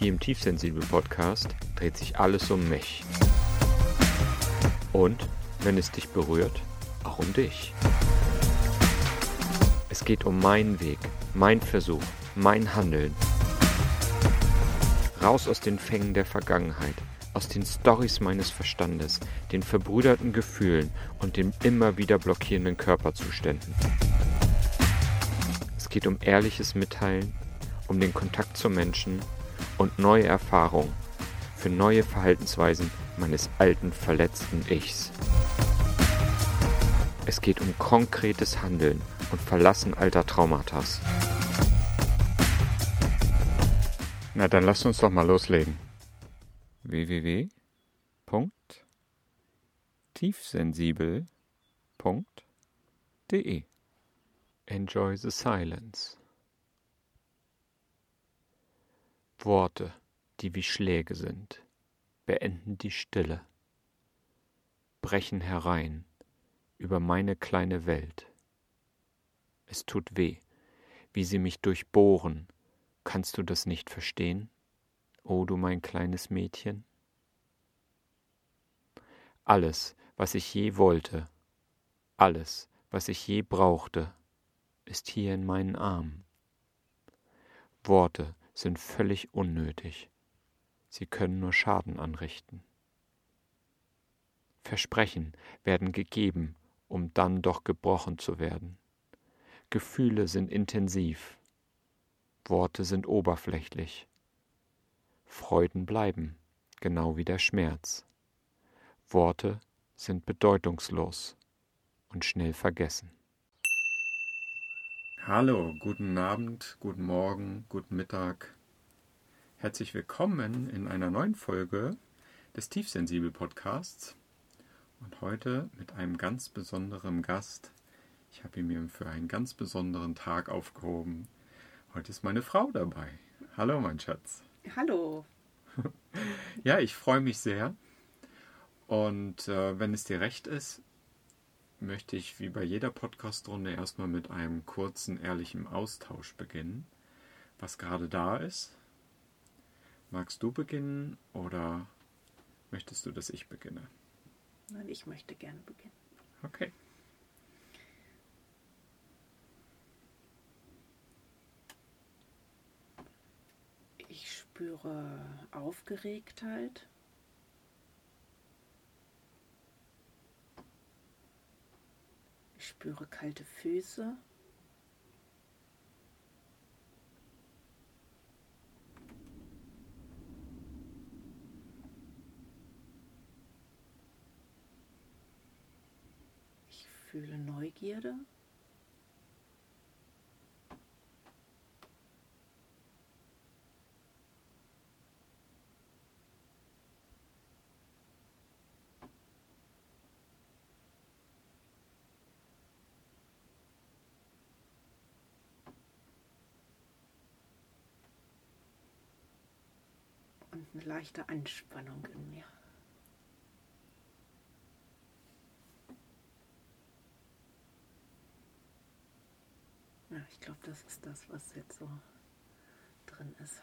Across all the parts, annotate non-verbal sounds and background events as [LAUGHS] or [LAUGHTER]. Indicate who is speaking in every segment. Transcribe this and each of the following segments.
Speaker 1: Hier im Tiefsensibel Podcast dreht sich alles um mich. Und, wenn es dich berührt, auch um dich. Es geht um meinen Weg, mein Versuch, mein Handeln. Raus aus den Fängen der Vergangenheit, aus den Storys meines Verstandes, den verbrüderten Gefühlen und den immer wieder blockierenden Körperzuständen. Es geht um ehrliches Mitteilen, um den Kontakt zu Menschen und neue Erfahrungen für neue Verhaltensweisen meines alten, verletzten Ichs. Es geht um konkretes Handeln und Verlassen alter Traumata. Na, dann lasst uns doch mal loslegen. www.tiefsensibel.de Enjoy the silence. Worte, die wie Schläge sind, beenden die Stille, brechen herein über meine kleine Welt. Es tut weh, wie sie mich durchbohren. Kannst du das nicht verstehen, o oh, du mein kleines Mädchen? Alles, was ich je wollte, alles, was ich je brauchte, ist hier in meinen Armen. Worte, sind völlig unnötig. Sie können nur Schaden anrichten. Versprechen werden gegeben, um dann doch gebrochen zu werden. Gefühle sind intensiv. Worte sind oberflächlich. Freuden bleiben, genau wie der Schmerz. Worte sind bedeutungslos und schnell vergessen.
Speaker 2: Hallo, guten Abend, guten Morgen, guten Mittag. Herzlich willkommen in einer neuen Folge des Tiefsensibel Podcasts. Und heute mit einem ganz besonderen Gast. Ich habe ihn mir für einen ganz besonderen Tag aufgehoben. Heute ist meine Frau dabei. Hallo, mein Schatz.
Speaker 3: Hallo. [LAUGHS]
Speaker 2: ja, ich freue mich sehr. Und äh, wenn es dir recht ist, möchte ich wie bei jeder Podcast-Runde erstmal mit einem kurzen, ehrlichen Austausch beginnen, was gerade da ist. Magst du beginnen oder möchtest du, dass ich beginne?
Speaker 3: Nein, ich möchte gerne beginnen.
Speaker 2: Okay.
Speaker 3: Ich spüre Aufgeregtheit. Spüre kalte Füße. Ich fühle Neugierde. Eine leichte Anspannung in mir. Ja, ich glaube, das ist das, was jetzt so drin ist.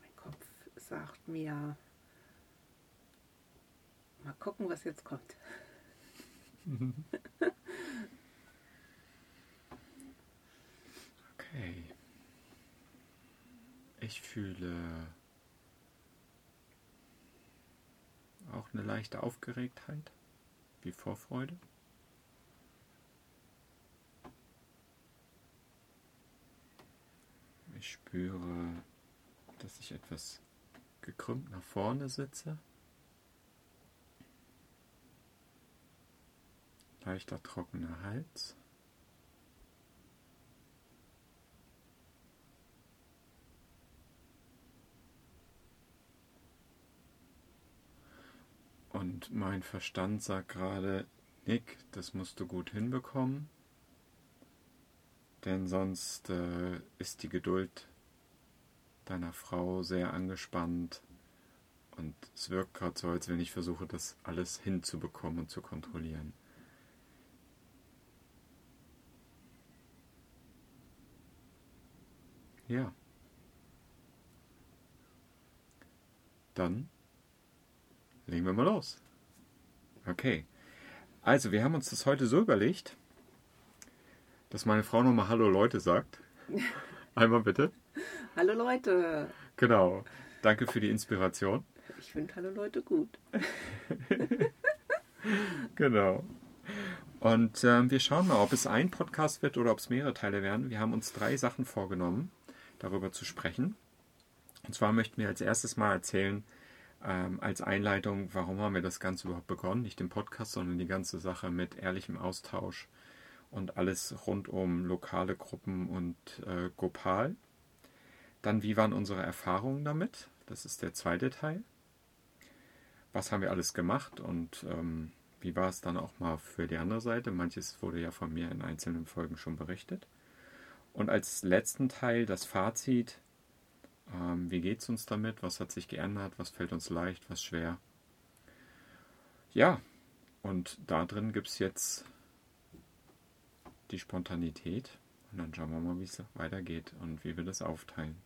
Speaker 3: Mein Kopf sagt mir, Mal gucken, was jetzt kommt. [LAUGHS]
Speaker 2: okay. Ich fühle auch eine leichte Aufgeregtheit, wie Vorfreude. Ich spüre, dass ich etwas gekrümmt nach vorne sitze. Leichter trockener Hals. Und mein Verstand sagt gerade, Nick, das musst du gut hinbekommen, denn sonst äh, ist die Geduld deiner Frau sehr angespannt und
Speaker 1: Es wirkt gerade so, als wenn ich versuche, das alles hinzubekommen und zu kontrollieren. Ja. Dann legen wir mal los. Okay. Also, wir haben uns das heute so überlegt, dass meine Frau nochmal Hallo Leute sagt. [LAUGHS] Einmal bitte.
Speaker 3: Hallo Leute.
Speaker 1: Genau. Danke für die Inspiration.
Speaker 3: Ich finde Hallo Leute gut. [LAUGHS]
Speaker 1: genau. Und äh, wir schauen mal, ob es ein Podcast wird oder ob es mehrere Teile werden. Wir haben uns drei Sachen vorgenommen, darüber zu sprechen. Und zwar möchten wir als erstes mal erzählen, ähm, als Einleitung, warum haben wir das Ganze überhaupt begonnen? Nicht den Podcast, sondern die ganze Sache mit ehrlichem Austausch und alles rund um lokale Gruppen und äh, Gopal. Dann, wie waren unsere Erfahrungen damit? Das ist der zweite Teil. Was haben wir alles gemacht und ähm, wie war es dann auch mal für die andere Seite? Manches wurde ja von mir in einzelnen Folgen schon berichtet. Und als letzten Teil das Fazit, ähm, wie geht es uns damit? Was hat sich geändert? Was fällt uns leicht? Was schwer? Ja, und da drin gibt es jetzt die Spontanität. Und dann schauen wir mal, wie es weitergeht und wie wir das aufteilen.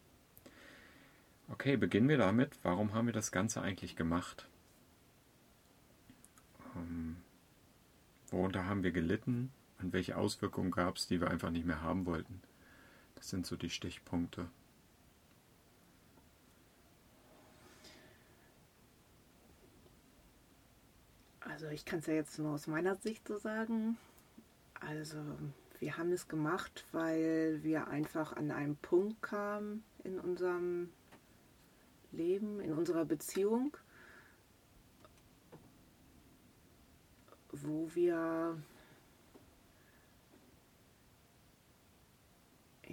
Speaker 1: Okay, beginnen wir damit. Warum haben wir das Ganze eigentlich gemacht? Ähm, worunter haben wir gelitten? Und welche Auswirkungen gab es, die wir einfach nicht mehr haben wollten? Das sind so die Stichpunkte.
Speaker 3: Also ich kann es ja jetzt nur aus meiner Sicht so sagen. Also wir haben es gemacht, weil wir einfach an einen Punkt kamen in unserem Leben, in unserer Beziehung, wo wir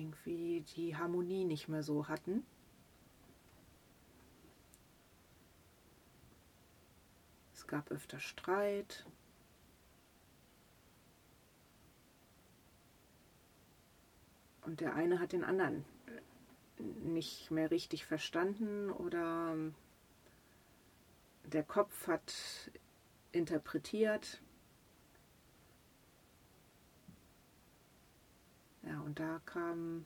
Speaker 3: irgendwie die Harmonie nicht mehr so hatten. Es gab öfter Streit. Und der eine hat den anderen nicht mehr richtig verstanden oder der Kopf hat interpretiert. Ja, und da kam,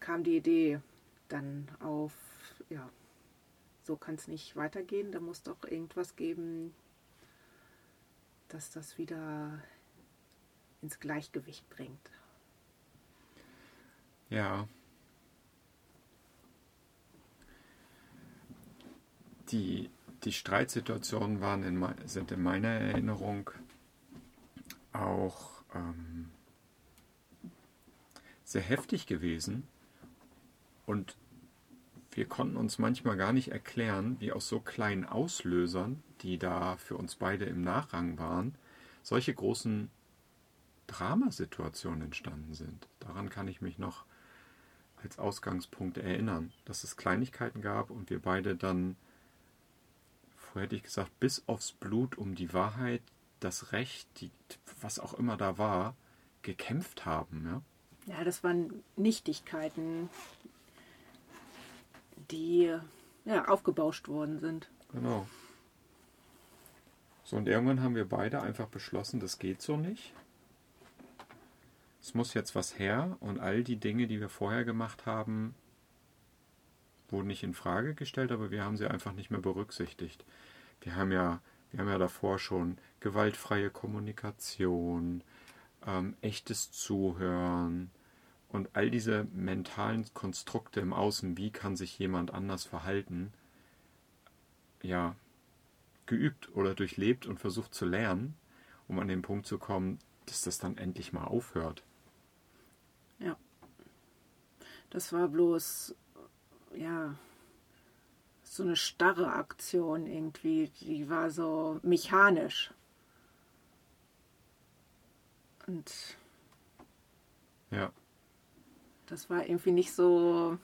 Speaker 3: kam die Idee dann auf, ja, so kann es nicht weitergehen, da muss doch irgendwas geben, dass das wieder ins Gleichgewicht bringt.
Speaker 1: Ja. Die, die Streitsituationen waren in, sind in meiner Erinnerung auch ähm, sehr heftig gewesen und wir konnten uns manchmal gar nicht erklären, wie aus so kleinen Auslösern, die da für uns beide im Nachrang waren, solche großen Dramasituationen entstanden sind. Daran kann ich mich noch als Ausgangspunkt erinnern, dass es Kleinigkeiten gab und wir beide dann, vorher hätte ich gesagt, bis aufs Blut um die Wahrheit, das Recht, die, was auch immer da war, gekämpft haben.
Speaker 3: Ja, ja das waren Nichtigkeiten, die ja, aufgebauscht worden sind.
Speaker 1: Genau. So, und irgendwann haben wir beide einfach beschlossen, das geht so nicht es muss jetzt was her und all die Dinge, die wir vorher gemacht haben, wurden nicht in Frage gestellt, aber wir haben sie einfach nicht mehr berücksichtigt. Wir haben ja, wir haben ja davor schon gewaltfreie Kommunikation, ähm, echtes Zuhören und all diese mentalen Konstrukte im Außen, wie kann sich jemand anders verhalten, ja, geübt oder durchlebt und versucht zu lernen, um an den Punkt zu kommen, dass das dann endlich mal aufhört.
Speaker 3: Ja. Das war bloß, ja, so eine starre Aktion irgendwie. Die war so mechanisch. Und.
Speaker 1: Ja.
Speaker 3: Das war irgendwie nicht so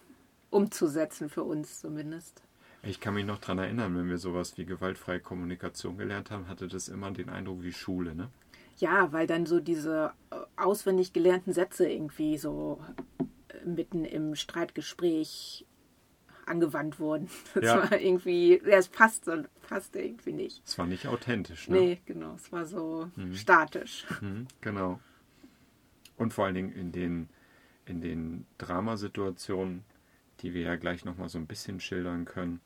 Speaker 3: umzusetzen für uns zumindest.
Speaker 1: Ich kann mich noch daran erinnern, wenn wir sowas wie gewaltfreie Kommunikation gelernt haben, hatte das immer den Eindruck wie Schule, ne?
Speaker 3: Ja, weil dann so diese äh, auswendig gelernten Sätze irgendwie so äh, mitten im Streitgespräch angewandt wurden. [LAUGHS] Das
Speaker 1: Ja.
Speaker 3: war irgendwie, ja, es passte, passte irgendwie nicht.
Speaker 1: Es war nicht authentisch, ne?
Speaker 3: Nee, genau, es war so statisch. [LAUGHS]
Speaker 1: Mhm, genau. Und vor allen Dingen in den, in den Dramasituationen, die wir ja gleich nochmal so ein bisschen schildern können,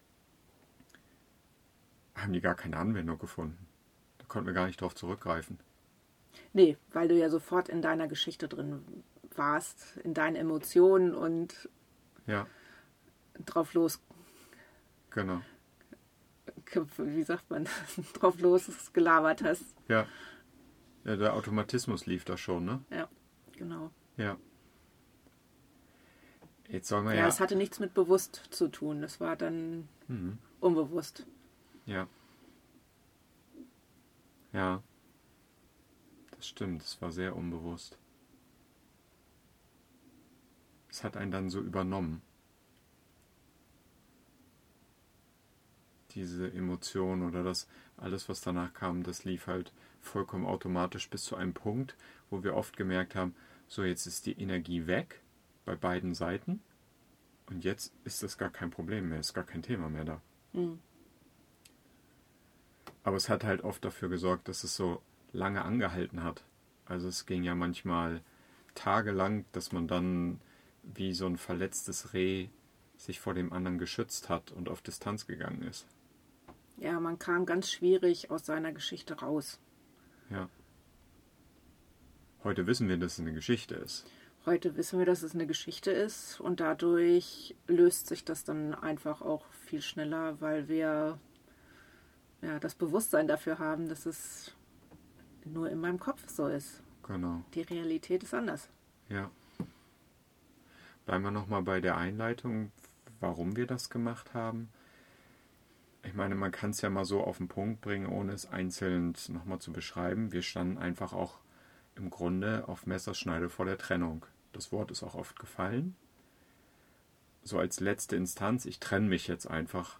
Speaker 1: haben die gar keine Anwendung gefunden. Da konnten wir gar nicht drauf zurückgreifen.
Speaker 3: Nee, weil du ja sofort in deiner Geschichte drin warst, in deinen Emotionen und
Speaker 1: Ja,
Speaker 3: drauf los,
Speaker 1: genau.
Speaker 3: wie sagt man, [LAUGHS] drauf los gelabert hast.
Speaker 1: Ja. ja der Automatismus lief da schon, ne?
Speaker 3: Ja, genau.
Speaker 1: Ja. Jetzt sollen wir
Speaker 3: Ja,
Speaker 1: ja.
Speaker 3: es hatte nichts mit bewusst zu tun. Das war dann
Speaker 1: Mhm.
Speaker 3: unbewusst.
Speaker 1: Ja. Ja. Das stimmt, es war sehr unbewusst. Es hat einen dann so übernommen. Diese Emotion oder das alles, was danach kam, das lief halt vollkommen automatisch bis zu einem Punkt, wo wir oft gemerkt haben, so jetzt ist die Energie weg bei beiden Seiten und jetzt ist das gar kein Problem mehr, ist gar kein Thema mehr da.
Speaker 3: Mhm.
Speaker 1: Aber es hat halt oft dafür gesorgt, dass es so lange angehalten hat. Also es ging ja manchmal tagelang, dass man dann wie so ein verletztes Reh sich vor dem anderen geschützt hat und auf Distanz gegangen ist.
Speaker 3: Ja, man kam ganz schwierig aus seiner Geschichte raus.
Speaker 1: Ja. Heute wissen wir, dass es eine Geschichte ist.
Speaker 3: Heute wissen wir, dass es eine Geschichte ist und dadurch löst sich das dann einfach auch viel schneller, weil wir ja, das Bewusstsein dafür haben, dass es nur in meinem Kopf so ist.
Speaker 1: Genau.
Speaker 3: Die Realität ist anders.
Speaker 1: Ja. Bleiben wir nochmal bei der Einleitung, warum wir das gemacht haben. Ich meine, man kann es ja mal so auf den Punkt bringen, ohne es einzeln nochmal zu beschreiben. Wir standen einfach auch im Grunde auf Messerschneide vor der Trennung. Das Wort ist auch oft gefallen. So als letzte Instanz, ich trenne mich jetzt einfach,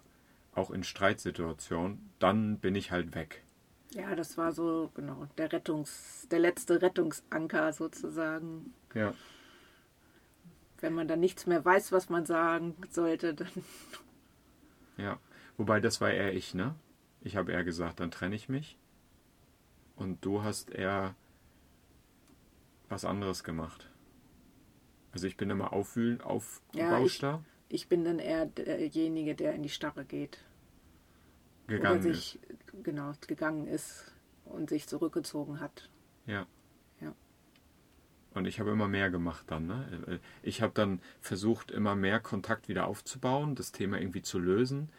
Speaker 1: auch in Streitsituationen, dann bin ich halt weg.
Speaker 3: Ja, das war so, genau, der Rettungs, der letzte Rettungsanker sozusagen.
Speaker 1: Ja.
Speaker 3: Wenn man dann nichts mehr weiß, was man sagen sollte, dann
Speaker 1: Ja, wobei das war eher ich, ne? Ich habe eher gesagt, dann trenne ich mich. Und du hast eher was anderes gemacht. Also ich bin immer aufwühlen, aufgebauscht da,
Speaker 3: ich bin dann eher derjenige, der in die Starre geht.
Speaker 1: gegangen
Speaker 3: oder
Speaker 1: ist.
Speaker 3: sich genau gegangen ist und sich zurückgezogen hat.
Speaker 1: Ja.
Speaker 3: Ja.
Speaker 1: Und ich habe immer mehr gemacht dann. Ne? Ich habe dann versucht, immer mehr Kontakt wieder aufzubauen, das Thema irgendwie zu lösen.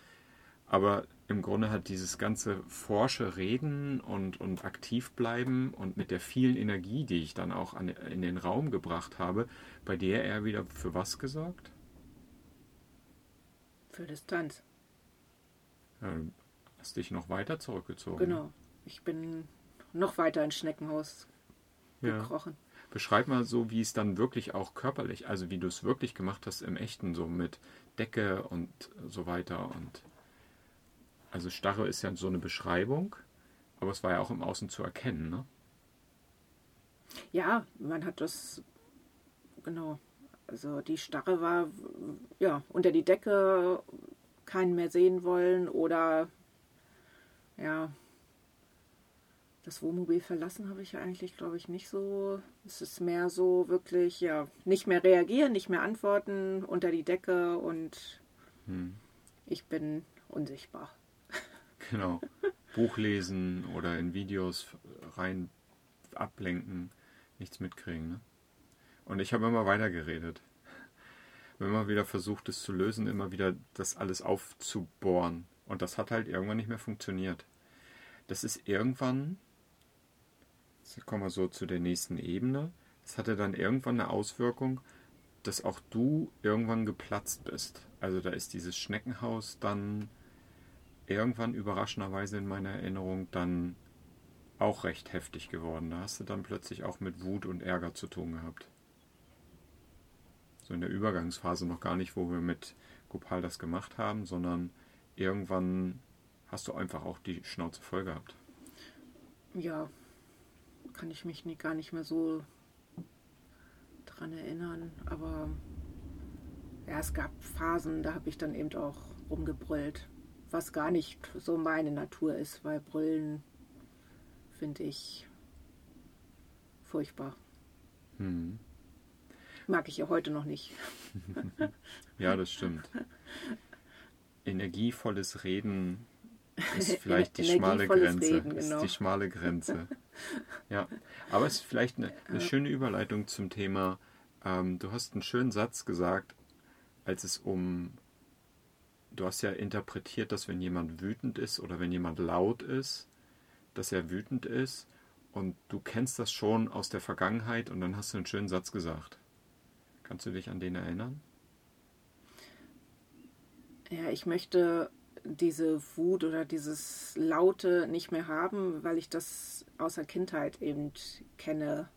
Speaker 1: Aber im Grunde hat dieses ganze forsche Reden und, und aktiv bleiben und mit der vielen Energie, die ich dann auch an, in den Raum gebracht habe, bei dir eher wieder für was gesorgt?
Speaker 3: Für Distanz.
Speaker 1: Ähm, Hast dich noch weiter zurückgezogen.
Speaker 3: Genau. Ich bin noch weiter ins Schneckenhaus
Speaker 1: Ja.
Speaker 3: gekrochen.
Speaker 1: Beschreib mal so, wie es dann wirklich auch körperlich, also wie du es wirklich gemacht hast im Echten, so mit Decke und so weiter. Und also Starre ist ja so eine Beschreibung, aber es war ja auch im Außen zu erkennen, ne?
Speaker 3: Ja, man hat das, genau. Also die Starre war, ja, unter die Decke, keinen mehr sehen wollen oder, ja, das Wohnmobil verlassen habe ich ja eigentlich, glaube ich, nicht so. Es ist mehr so wirklich, ja, nicht mehr reagieren, nicht mehr antworten, unter die Decke und
Speaker 1: Hm.
Speaker 3: ich bin unsichtbar.
Speaker 1: Genau. Buch lesen oder in Videos rein ablenken, nichts mitkriegen, ne? Und ich habe immer weiter geredet. Immer wieder versucht, es zu lösen, immer wieder das alles aufzubohren. Und das hat halt irgendwann nicht mehr funktioniert. Das ist irgendwann, jetzt kommen wir so zu der nächsten Ebene, das hatte dann irgendwann eine Auswirkung, dass auch du irgendwann geplatzt bist. Also da ist dieses Schneckenhaus dann irgendwann überraschenderweise in meiner Erinnerung dann auch recht heftig geworden. Da hast du dann plötzlich auch mit Wut und Ärger zu tun gehabt. So in der Übergangsphase noch gar nicht, wo wir mit Gopal das gemacht haben, sondern irgendwann hast du einfach auch die Schnauze voll gehabt.
Speaker 3: Ja, kann ich mich nie, gar nicht mehr so dran erinnern, aber ja, es gab Phasen, da habe ich dann eben auch rumgebrüllt, was gar nicht so meine Natur ist, weil Brüllen finde ich furchtbar.
Speaker 1: Hm.
Speaker 3: Mag ich ja heute noch nicht. [LAUGHS]
Speaker 1: ja, das stimmt. Energievolles Reden ist [LAUGHS] vielleicht die schmale Grenze.
Speaker 3: Reden, genau.
Speaker 1: Ist die schmale Grenze. [LAUGHS] ja, aber es ist vielleicht eine, eine schöne Überleitung zum Thema. Ähm, du hast einen schönen Satz gesagt, als es um. Du hast ja interpretiert, dass wenn jemand wütend ist oder wenn jemand laut ist, dass er wütend ist. Und du kennst das schon aus der Vergangenheit und dann hast du einen schönen Satz gesagt. Kannst du dich an den erinnern?
Speaker 3: Ja, ich möchte diese Wut oder dieses Laute nicht mehr haben, weil ich das aus der Kindheit eben kenne.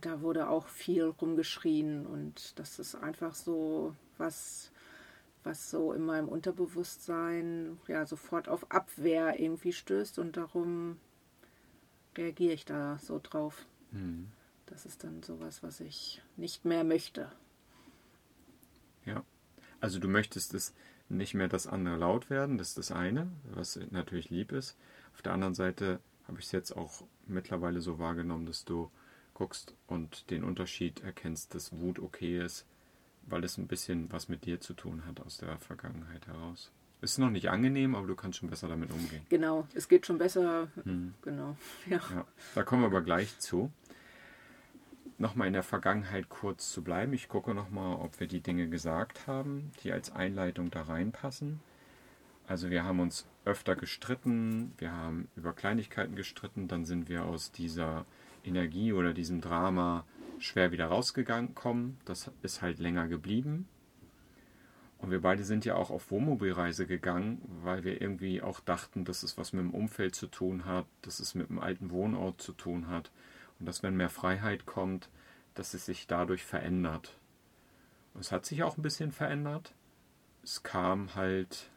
Speaker 3: Da wurde auch viel rumgeschrien und das ist einfach so was, was so in meinem Unterbewusstsein ja sofort auf Abwehr irgendwie stößt und darum reagiere ich da so drauf.
Speaker 1: Hm.
Speaker 3: Das ist dann sowas, was ich nicht mehr möchte.
Speaker 1: Ja. Also du möchtest es nicht mehr, dass andere laut werden, das ist das eine, was natürlich lieb ist. Auf der anderen Seite habe ich es jetzt auch mittlerweile so wahrgenommen, dass du guckst und den Unterschied erkennst, dass Wut okay ist, weil es ein bisschen was mit dir zu tun hat aus der Vergangenheit heraus. Ist noch nicht angenehm, aber du kannst schon besser damit umgehen.
Speaker 3: Genau, es geht schon besser.
Speaker 1: Hm.
Speaker 3: Genau, [LAUGHS] ja.
Speaker 1: ja. Da kommen wir aber gleich zu nochmal in der Vergangenheit kurz zu bleiben. Ich gucke nochmal, ob wir die Dinge gesagt haben, die als Einleitung da reinpassen. Also wir haben uns öfter gestritten, wir haben über Kleinigkeiten gestritten, dann sind wir aus dieser Energie oder diesem Drama schwer wieder rausgekommen. Das ist halt länger geblieben. Und wir beide sind ja auch auf Wohnmobilreise gegangen, weil wir irgendwie auch dachten, dass es was mit dem Umfeld zu tun hat, dass es mit dem alten Wohnort zu tun hat und dass wenn mehr Freiheit kommt, dass es sich dadurch verändert. Und es hat sich auch ein bisschen verändert. Es kam halt,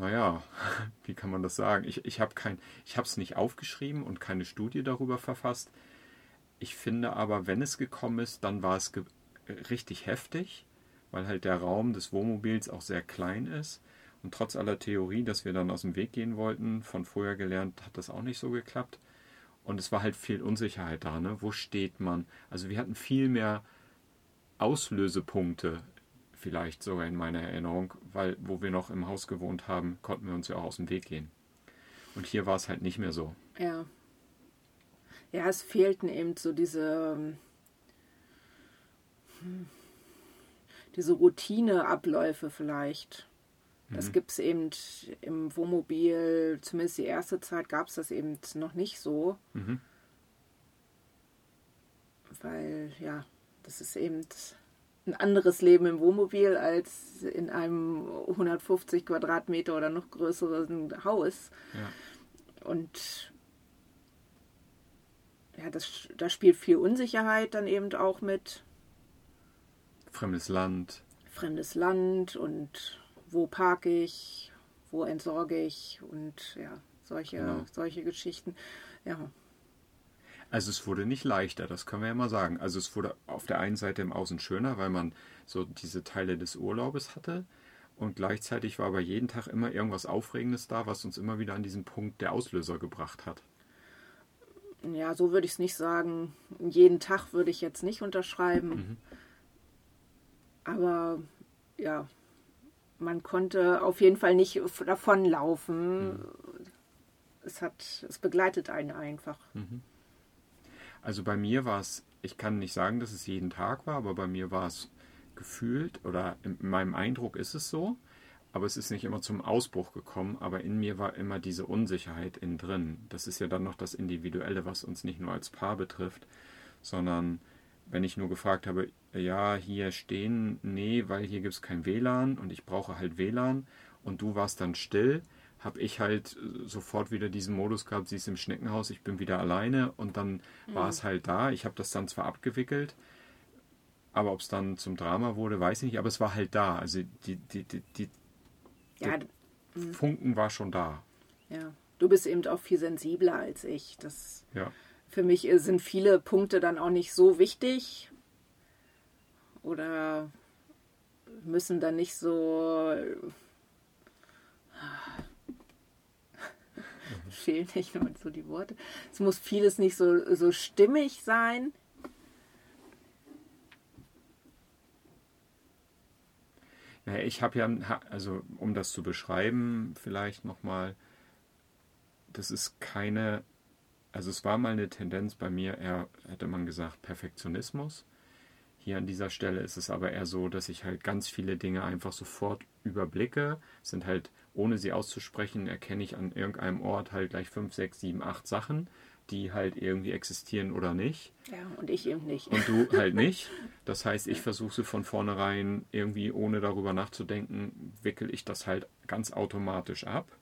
Speaker 1: naja, [LAUGHS] wie kann man das sagen? Ich, ich habe es nicht aufgeschrieben und keine Studie darüber verfasst. Ich finde aber, wenn es gekommen ist, dann war es richtig heftig, weil halt der Raum des Wohnmobils auch sehr klein ist und trotz aller Theorie, dass wir dann aus dem Weg gehen wollten, von vorher gelernt, hat das auch nicht so geklappt. Und es war halt viel Unsicherheit da, ne? Wo steht man? Also wir hatten viel mehr Auslösepunkte, vielleicht sogar in meiner Erinnerung, weil wo wir noch im Haus gewohnt haben, konnten wir uns ja auch aus dem Weg gehen. Und hier war es halt nicht mehr so.
Speaker 3: Ja. Ja, es fehlten eben so diese, hm, diese Routineabläufe vielleicht. Das mhm. gibt es eben im Wohnmobil, zumindest die erste Zeit gab es das eben noch nicht so.
Speaker 1: Mhm.
Speaker 3: Weil, ja, das ist eben ein anderes Leben im Wohnmobil als in einem 150 Quadratmeter oder noch größeren Haus.
Speaker 1: Ja.
Speaker 3: Und ja, das, da spielt viel Unsicherheit dann eben auch mit.
Speaker 1: Fremdes Land.
Speaker 3: Fremdes Land und wo parke ich, wo entsorge ich und ja, solche, genau. solche Geschichten. Ja.
Speaker 1: Also es wurde nicht leichter, das können wir ja mal sagen. Also es wurde auf der einen Seite im Außen schöner, weil man so diese Teile des Urlaubes hatte. Und gleichzeitig war aber jeden Tag immer irgendwas Aufregendes da, was uns immer wieder an diesen Punkt der Auslöser gebracht hat.
Speaker 3: Ja, so würde ich es nicht sagen. Jeden Tag würde ich jetzt nicht unterschreiben.
Speaker 1: Mhm.
Speaker 3: Aber ja, man konnte auf jeden Fall nicht davonlaufen. Mhm. Es hat, es begleitet einen einfach.
Speaker 1: Mhm. Also bei mir war es, ich kann nicht sagen, dass es jeden Tag war, aber bei mir war es gefühlt oder in meinem Eindruck ist es so, aber es ist nicht immer zum Ausbruch gekommen, aber in mir war immer diese Unsicherheit innen drin. Das ist ja dann noch das Individuelle, was uns nicht nur als Paar betrifft, sondern wenn ich nur gefragt habe, ja, hier stehen, nee, weil hier gibt es kein WLAN und ich brauche halt WLAN und du warst dann still, habe ich halt äh, sofort wieder diesen Modus gehabt, sie ist im Schneckenhaus, ich bin wieder alleine und dann mhm. war es halt da. Ich habe das dann zwar abgewickelt, aber ob es dann zum Drama wurde, weiß ich nicht, aber es war halt da. Also die, die, die, die
Speaker 3: ja,
Speaker 1: Funken war schon da.
Speaker 3: Ja, du bist eben auch viel sensibler als ich. Das
Speaker 1: ja
Speaker 3: für mich sind viele Punkte dann auch nicht so wichtig oder müssen dann nicht so [LAUGHS] fehlen nicht nur so die Worte. Es muss vieles nicht so, so stimmig sein.
Speaker 1: Ja, ich habe ja, also um das zu beschreiben, vielleicht nochmal, das ist keine, also es war mal eine Tendenz bei mir, eher, hätte man gesagt, Perfektionismus. Hier an dieser Stelle ist es aber eher so, dass ich halt ganz viele Dinge einfach sofort überblicke. Es sind halt, ohne sie auszusprechen, erkenne ich an irgendeinem Ort halt gleich fünf, sechs, sieben, acht Sachen, die halt irgendwie existieren oder nicht.
Speaker 3: Ja, und ich eben nicht.
Speaker 1: Und du [LAUGHS] halt nicht. Das heißt, ich versuche sie von vornherein irgendwie, ohne darüber nachzudenken, wickel ich das halt ganz automatisch ab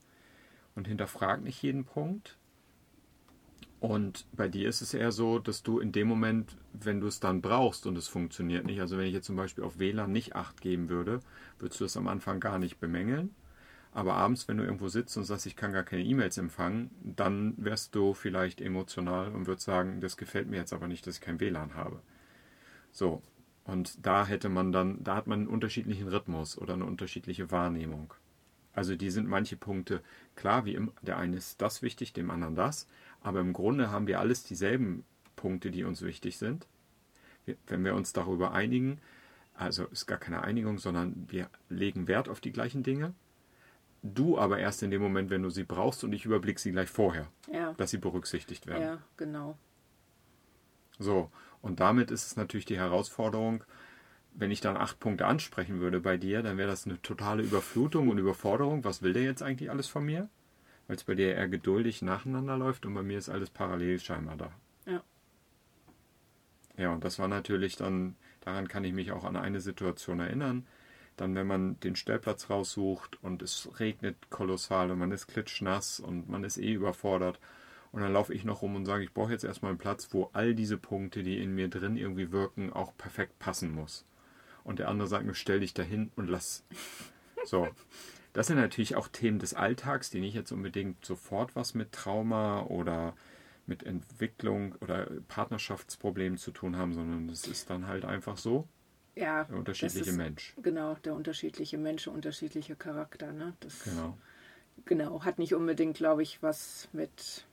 Speaker 1: und hinterfrage nicht jeden Punkt. Und bei dir ist es eher so, dass du in dem Moment, wenn du es dann brauchst und es funktioniert nicht, also wenn ich jetzt zum Beispiel auf WLAN nicht Acht geben würde, würdest du das am Anfang gar nicht bemängeln. Aber abends, wenn du irgendwo sitzt und sagst, ich kann gar keine E-Mails empfangen, dann wärst du vielleicht emotional und würdest sagen, das gefällt mir jetzt aber nicht, dass ich kein WLAN habe. So, und da hätte man dann, da hat man einen unterschiedlichen Rhythmus oder eine unterschiedliche Wahrnehmung. Also die sind manche Punkte klar, wie immer, der eine ist das wichtig, dem anderen das, aber im Grunde haben wir alles dieselben Punkte, die uns wichtig sind. Wenn wir uns darüber einigen, also ist gar keine Einigung, sondern wir legen Wert auf die gleichen Dinge. Du aber erst in dem Moment, wenn du sie brauchst und ich überblicke sie gleich vorher,
Speaker 3: ja.
Speaker 1: dass sie berücksichtigt werden.
Speaker 3: Ja, genau.
Speaker 1: So, und damit ist es natürlich die Herausforderung, wenn ich dann acht Punkte ansprechen würde bei dir, dann wäre das eine totale Überflutung und Überforderung. Was will der jetzt eigentlich alles von mir? weil es bei dir eher geduldig nacheinander läuft und bei mir ist alles parallel scheinbar da.
Speaker 3: Ja.
Speaker 1: Ja, und das war natürlich dann, daran kann ich mich auch an eine Situation erinnern. Dann, wenn man den Stellplatz raussucht und es regnet kolossal und man ist klitschnass und man ist eh überfordert. Und dann laufe ich noch rum und sage, ich brauche jetzt erstmal einen Platz, wo all diese Punkte, die in mir drin irgendwie wirken, auch perfekt passen muss. Und der andere sagt mir, stell dich dahin und lass. So. Das sind natürlich auch Themen des Alltags, die nicht jetzt unbedingt sofort was mit Trauma oder mit Entwicklung oder Partnerschaftsproblemen zu tun haben, sondern das ist dann halt einfach so.
Speaker 3: Ja,
Speaker 1: der unterschiedliche
Speaker 3: ist,
Speaker 1: Mensch.
Speaker 3: Genau, der unterschiedliche Mensch, unterschiedliche Charakter. Ne? Das,
Speaker 1: genau.
Speaker 3: Genau, hat nicht unbedingt, glaube ich, was mit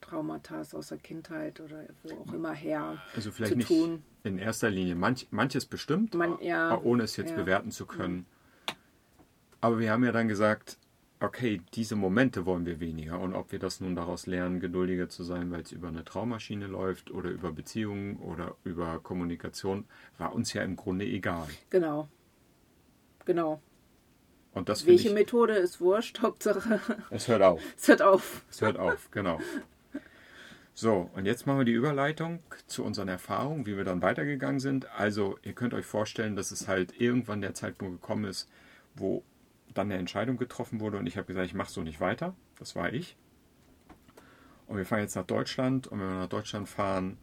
Speaker 3: Traumata aus der Kindheit oder wo auch immer her
Speaker 1: also vielleicht
Speaker 3: zu
Speaker 1: nicht
Speaker 3: tun.
Speaker 1: In erster Linie, Manch, manches bestimmt,
Speaker 3: Man, ja,
Speaker 1: ohne es jetzt
Speaker 3: ja.
Speaker 1: bewerten zu können. Aber wir haben ja dann gesagt, okay, diese Momente wollen wir weniger. Und ob wir das nun daraus lernen, geduldiger zu sein, weil es über eine Traumaschine läuft oder über Beziehungen oder über Kommunikation, war uns ja im Grunde egal.
Speaker 3: Genau. Genau.
Speaker 1: Und das
Speaker 3: Welche
Speaker 1: ich,
Speaker 3: Methode ist wurscht, [LAUGHS] Hauptsache.
Speaker 1: Es hört auf.
Speaker 3: Es hört auf.
Speaker 1: Es hört auf, genau. So, und jetzt machen wir die Überleitung zu unseren Erfahrungen, wie wir dann weitergegangen sind. Also, ihr könnt euch vorstellen, dass es halt irgendwann der Zeitpunkt gekommen ist, wo dann eine Entscheidung getroffen wurde und ich habe gesagt, ich mache so nicht weiter. Das war ich. Und wir fahren jetzt nach Deutschland und wenn wir nach Deutschland fahren,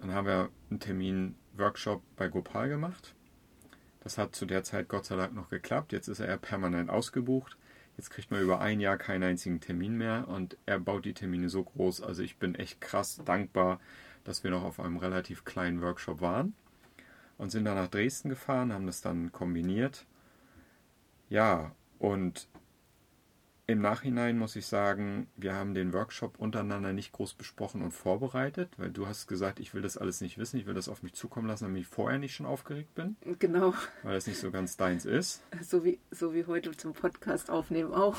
Speaker 1: dann haben wir einen Termin Workshop bei Gopal gemacht. Das hat zu der Zeit Gott sei Dank noch geklappt. Jetzt ist er permanent ausgebucht. Jetzt kriegt man über ein Jahr keinen einzigen Termin mehr und er baut die Termine so groß. Also ich bin echt krass dankbar, dass wir noch auf einem relativ kleinen Workshop waren und sind dann nach Dresden gefahren, haben das dann kombiniert ja, und im Nachhinein muss ich sagen, wir haben den Workshop untereinander nicht groß besprochen und vorbereitet, weil du hast gesagt, ich will das alles nicht wissen, ich will das auf mich zukommen lassen, damit ich vorher nicht schon aufgeregt bin.
Speaker 3: Genau.
Speaker 1: Weil das nicht so ganz deins ist.
Speaker 3: So wie, so wie heute zum Podcast aufnehmen auch.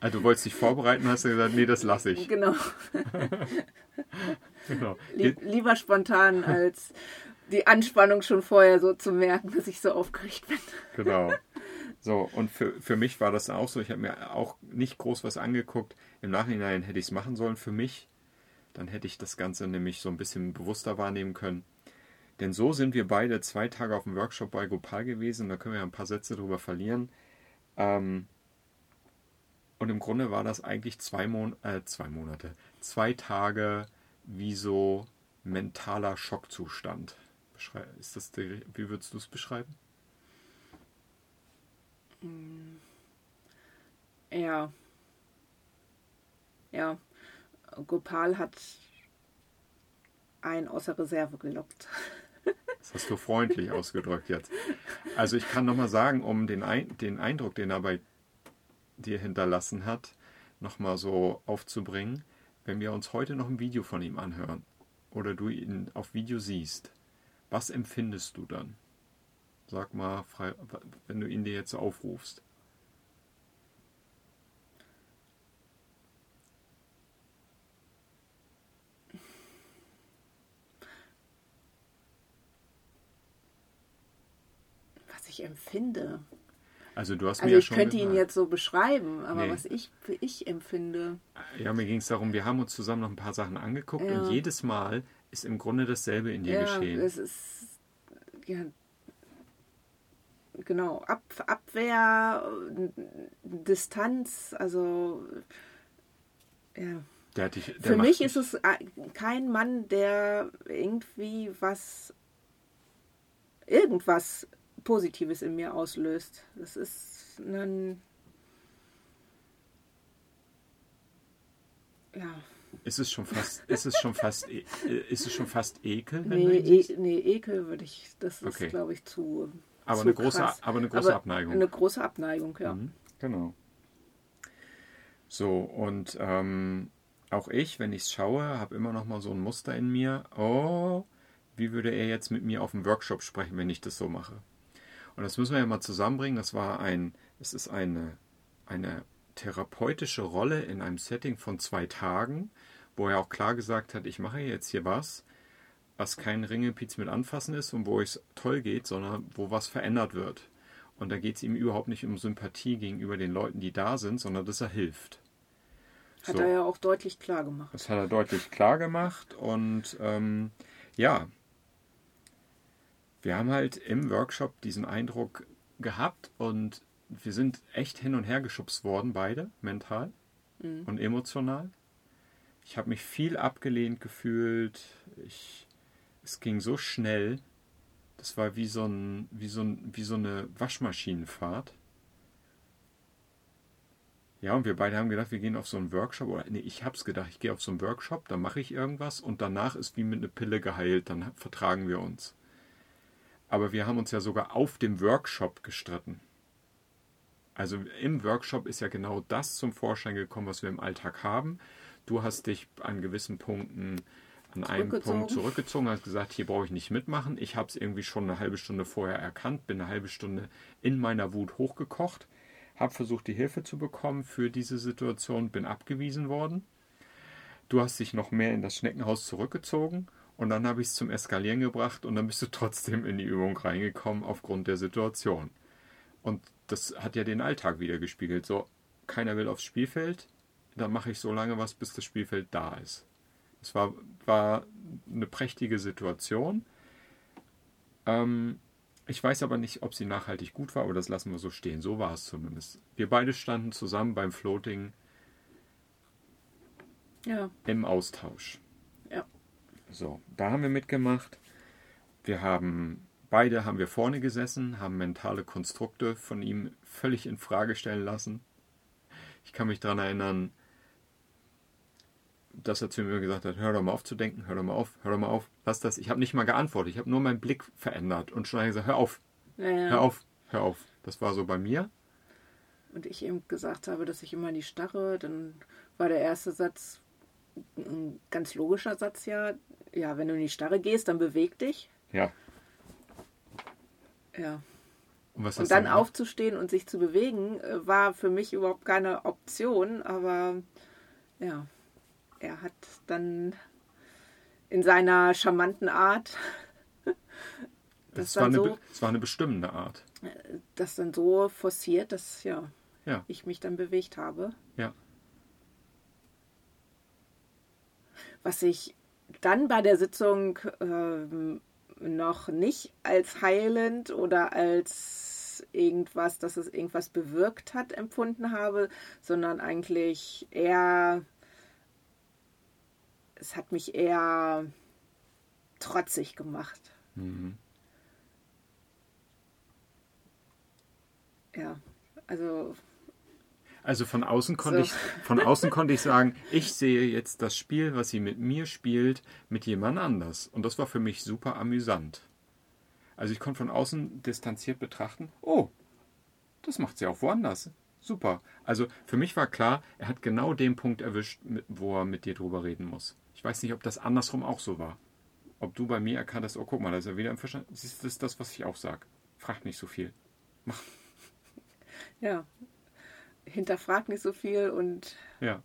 Speaker 1: Also du wolltest dich vorbereiten, hast du gesagt, nee, das lasse ich.
Speaker 3: Genau. [LAUGHS]
Speaker 1: genau.
Speaker 3: Lieb, lieber spontan als die Anspannung schon vorher so zu merken, dass ich so aufgeregt bin.
Speaker 1: Genau. So, und für, für mich war das auch so. Ich habe mir auch nicht groß was angeguckt. Im Nachhinein hätte ich es machen sollen für mich. Dann hätte ich das Ganze nämlich so ein bisschen bewusster wahrnehmen können. Denn so sind wir beide zwei Tage auf dem Workshop bei Gopal gewesen. Da können wir ein paar Sätze drüber verlieren. Ähm, und im Grunde war das eigentlich zwei, Mon äh, zwei Monate, zwei Tage wie so mentaler Schockzustand. Ist das wie würdest du es beschreiben?
Speaker 3: Ja. Ja. Gopal hat einen außer Reserve gelockt. [LAUGHS]
Speaker 1: Das hast du freundlich ausgedrückt jetzt. Also ich kann nochmal sagen, um den, Ein den Eindruck, den er bei dir hinterlassen hat, nochmal so aufzubringen, wenn wir uns heute noch ein Video von ihm anhören oder du ihn auf Video siehst, was empfindest du dann? Sag mal, wenn du ihn dir jetzt aufrufst.
Speaker 3: Was ich empfinde.
Speaker 1: Also du hast
Speaker 3: Also
Speaker 1: mir
Speaker 3: ich
Speaker 1: ja schon
Speaker 3: könnte ihn jetzt so beschreiben, aber
Speaker 1: Nee.
Speaker 3: was ich für ich empfinde.
Speaker 1: Ja, mir ging es darum, wir haben uns zusammen noch ein paar Sachen angeguckt
Speaker 3: Ja.
Speaker 1: und jedes Mal ist im Grunde dasselbe in dir
Speaker 3: ja,
Speaker 1: geschehen.
Speaker 3: es ist ja genau Ab, Abwehr, Distanz, also ja.
Speaker 1: Dich,
Speaker 3: Für mich ist es äh, kein Mann, der irgendwie was irgendwas Positives in mir auslöst. Das ist ein ja,
Speaker 1: Ist es schon fast, ist es schon fast, e- äh, ist es schon fast Ekel, wenn
Speaker 3: nee, e nee, Ekel würde ich, das ist
Speaker 1: Okay.
Speaker 3: glaube ich zu
Speaker 1: Aber
Speaker 3: zu
Speaker 1: eine große,
Speaker 3: krass.
Speaker 1: aber eine große
Speaker 3: Aber
Speaker 1: Abneigung.
Speaker 3: Eine große Abneigung, ja.
Speaker 1: Mhm, Genau. So, und ähm, auch ich, wenn ich es schaue, habe immer noch mal so ein Muster in mir. Oh, wie würde er jetzt mit mir auf dem Workshop sprechen, wenn ich das so mache? Und das müssen wir ja mal zusammenbringen. Das war ein, es ist eine, eine therapeutische Rolle in einem Setting von zwei Tagen, wo er auch klar gesagt hat, ich mache jetzt hier was, was kein Ringelpiez mit anfassen ist und wo es toll geht, sondern wo was verändert wird. Und da geht es ihm überhaupt nicht um Sympathie gegenüber den Leuten, die da sind, sondern dass er hilft.
Speaker 3: Hat
Speaker 1: So.
Speaker 3: er ja auch deutlich klar gemacht.
Speaker 1: Das hat er deutlich klar gemacht und ähm, ja, wir haben halt im Workshop diesen Eindruck gehabt und wir sind echt hin und her geschubst worden, beide, mental und emotional. Ich habe mich viel abgelehnt gefühlt. Ich, es ging so schnell. Das war wie so, ein, wie, so ein, wie so eine Waschmaschinenfahrt. Ja, und wir beide haben gedacht, wir gehen auf so einen Workshop. Oder nee, ich hab's gedacht, ich gehe auf so einen Workshop, dann mache ich irgendwas und danach ist wie mit einer Pille geheilt, dann vertragen wir uns. Aber wir haben uns ja sogar auf dem Workshop gestritten. Also im Workshop ist ja genau das zum Vorschein gekommen, was wir im Alltag haben. Du hast dich an gewissen Punkten an einem. Punkt zurückgezogen, hast gesagt, hier brauche ich nicht mitmachen. Ich habe es irgendwie schon eine halbe Stunde vorher erkannt, bin eine halbe Stunde in meiner Wut hochgekocht, habe versucht, die Hilfe zu bekommen für diese Situation, bin abgewiesen worden. Du hast dich noch mehr in das Schneckenhaus zurückgezogen und dann habe ich es zum Eskalieren gebracht und dann bist du [LAUGHS] trotzdem in die Übung reingekommen aufgrund der Situation. Und das hat ja den Alltag wieder gespiegelt. So, keiner will aufs Spielfeld, dann mache ich so lange was, bis das Spielfeld da ist. Es war, war eine prächtige Situation. Ähm, ich weiß aber nicht, ob sie nachhaltig gut war, aber das lassen wir so stehen. So war es zumindest. Wir beide standen zusammen beim Floating
Speaker 3: Ja,
Speaker 1: im Austausch.
Speaker 3: ja.
Speaker 1: So, da haben wir mitgemacht. Wir haben beide haben wir vorne gesessen, haben mentale Konstrukte von ihm völlig in Frage stellen lassen. Ich kann mich daran erinnern, dass er zu mir gesagt hat, hör doch mal auf zu denken, hör doch mal auf, hör doch mal auf, lass das. Ich habe nicht mal geantwortet, ich habe nur meinen Blick verändert und schon gesagt, hör auf,
Speaker 3: Ja, ja.
Speaker 1: hör auf, hör auf. Das war so bei mir.
Speaker 3: Und ich eben gesagt habe, dass ich immer in die Starre, dann war der erste Satz ein ganz logischer Satz ja. Ja, wenn du in die Starre gehst, dann beweg dich.
Speaker 1: Ja.
Speaker 3: Ja.
Speaker 1: Und, was
Speaker 3: Und dann
Speaker 1: gemacht?
Speaker 3: aufzustehen und sich zu bewegen, äh, war für mich überhaupt keine Option, aber ja, er hat dann in seiner charmanten Art das,
Speaker 1: Das war, eine,
Speaker 3: so,
Speaker 1: das war eine bestimmende Art.
Speaker 3: das dann so forciert, dass ja,
Speaker 1: Ja.
Speaker 3: ich mich dann bewegt habe.
Speaker 1: Ja.
Speaker 3: Was ich dann bei der Sitzung ähm, noch nicht als heilend oder als irgendwas, dass es irgendwas bewirkt hat, empfunden habe, sondern eigentlich eher, es hat mich eher trotzig gemacht.
Speaker 1: Mhm.
Speaker 3: Ja, also
Speaker 1: Also von außen konnte so. ich von außen konnte ich sagen, ich sehe jetzt das Spiel, was sie mit mir spielt, mit jemand anders. Und das war für mich super amüsant. Also ich konnte von außen distanziert betrachten, oh, das macht sie auch woanders. Super. Also für mich war klar, er hat genau den Punkt erwischt, wo er mit dir drüber reden muss. Ich weiß nicht, ob das andersrum auch so war. Ob du bei mir erkannt hast, oh guck mal, da ist er wieder im Verstand. Das ist das, was ich auch sage. Frag nicht so viel. Mach. [LAUGHS]
Speaker 3: Ja. Hinterfrag nicht so viel und
Speaker 1: ja.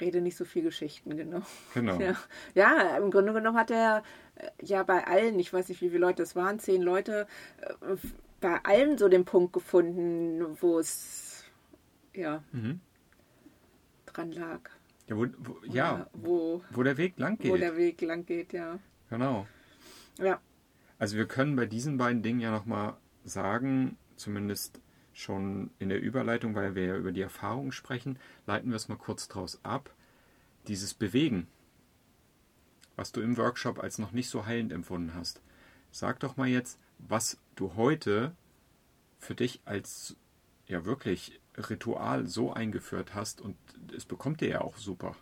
Speaker 3: rede nicht so viel Geschichten, genau.
Speaker 1: Genau. [LAUGHS]
Speaker 3: Ja. ja, im Grunde genommen hat er äh, ja bei allen, ich weiß nicht, wie viele Leute es waren, zehn Leute, äh, bei allen so den Punkt gefunden, wo es ja mhm. dran lag.
Speaker 1: Ja, wo, wo ja, wo, wo der Weg lang geht.
Speaker 3: Wo der Weg lang geht, ja.
Speaker 1: Genau.
Speaker 3: Ja.
Speaker 1: Also wir können bei diesen beiden Dingen ja nochmal sagen, zumindest schon in der Überleitung, weil wir ja über die Erfahrungen sprechen, leiten wir es mal kurz draus ab. Dieses Bewegen, was du im Workshop als noch nicht so heilend empfunden hast. Sag doch mal jetzt, was du heute für dich als ja wirklich Ritual so eingeführt hast und es bekommt dir ja auch super.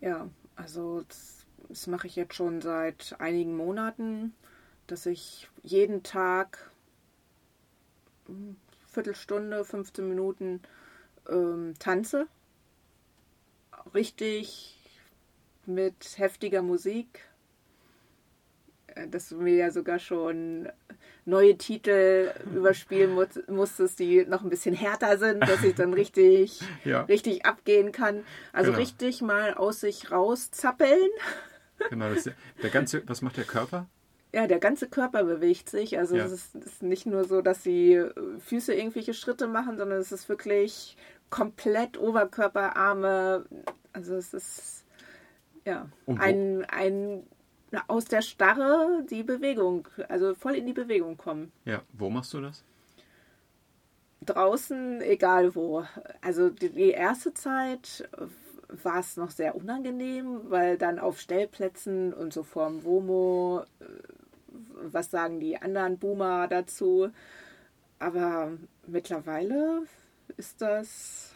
Speaker 3: Ja, also das, das mache ich jetzt schon seit einigen Monaten, dass ich jeden Tag hm, Viertelstunde, 15 Minuten ähm, tanze. Richtig mit heftiger Musik, äh, dass du mir ja sogar schon neue Titel überspielen mu musstest, die noch ein bisschen härter sind, dass ich dann richtig, [LAUGHS] ja. richtig abgehen kann. Also genau. richtig mal aus sich rauszappeln. [LAUGHS]
Speaker 1: Genau, das, der ganze, was macht der Körper?
Speaker 3: Ja, der ganze Körper bewegt sich. Also ja. es ist, ist, nicht nur so, dass die Füße irgendwelche Schritte machen, sondern es ist wirklich komplett Oberkörper, Arme. Also es ist ja ein, ein aus der Starre die Bewegung, also voll in die Bewegung kommen.
Speaker 1: Ja, wo machst du das?
Speaker 3: Draußen, egal wo. Also die, die erste Zeit war es noch sehr unangenehm, weil dann auf Stellplätzen und so vorm WOMO, äh, was sagen die anderen Boomer dazu? Aber mittlerweile ist das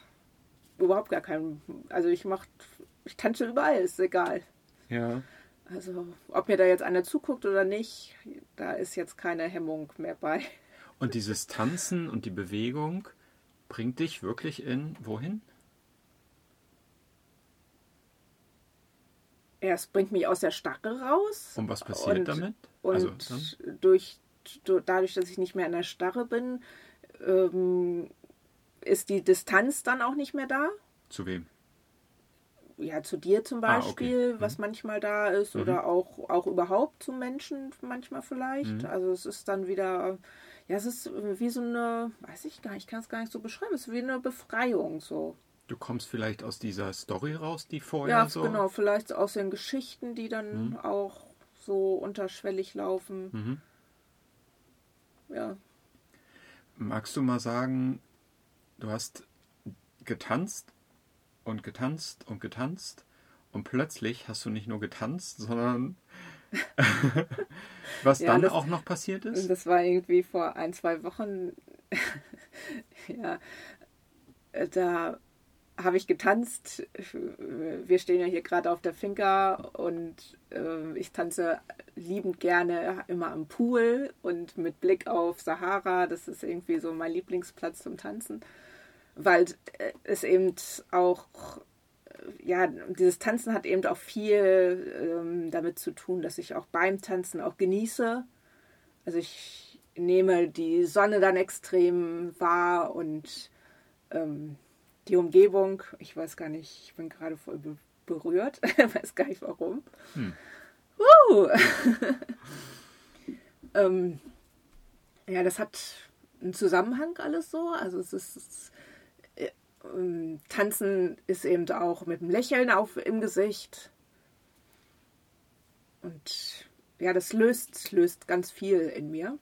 Speaker 3: überhaupt gar kein. Also ich mach, ich tanze überall, ist egal.
Speaker 1: Ja.
Speaker 3: Also, ob mir da jetzt einer zuguckt oder nicht, da ist jetzt keine Hemmung mehr bei.
Speaker 1: Und dieses Tanzen und die Bewegung bringt dich wirklich in wohin?
Speaker 3: Ja, es bringt mich aus der Starre raus.
Speaker 1: Und was passiert und, damit?
Speaker 3: Und also, durch, dadurch, dass ich nicht mehr in der Starre bin, ähm, ist die Distanz dann auch nicht mehr da.
Speaker 1: Zu wem?
Speaker 3: Ja, zu dir zum Beispiel, ah, okay. was mhm. manchmal da ist, mhm. oder auch, auch überhaupt zu Menschen manchmal vielleicht. Mhm. Also es ist dann wieder, ja, es ist wie so eine, weiß ich gar nicht, ich kann es gar nicht so beschreiben, es ist wie eine Befreiung so.
Speaker 1: Du kommst vielleicht aus dieser Story raus, die vorher ja, so.
Speaker 3: Ja, genau, vielleicht aus den Geschichten, die dann mhm. auch so unterschwellig laufen. Mhm. Ja.
Speaker 1: Magst du mal sagen, du hast getanzt und getanzt und getanzt und plötzlich hast du nicht nur getanzt, sondern [LAUGHS] was ja, dann das, auch noch passiert ist?
Speaker 3: Das war irgendwie vor ein, zwei Wochen. [LAUGHS] ja, da habe ich getanzt. Wir stehen ja hier gerade auf der Finca und äh, ich tanze liebend gerne immer am Pool und mit Blick auf Sahara. Das ist irgendwie so mein Lieblingsplatz zum Tanzen weil äh, es eben auch, ja, dieses Tanzen hat eben auch viel ähm, damit zu tun, dass ich auch beim Tanzen auch genieße. Also ich nehme die Sonne dann extrem wahr und ähm, die Umgebung. Ich weiß gar nicht, ich bin gerade voll be berührt, [LAUGHS] weiß gar nicht warum. Hm. Uh! [LAUGHS] ähm, ja, das hat einen Zusammenhang alles so. Also es ist ähm, Tanzen ist eben auch mit einem Lächeln auf, im Gesicht. Und ja, das löst, löst ganz viel in mir.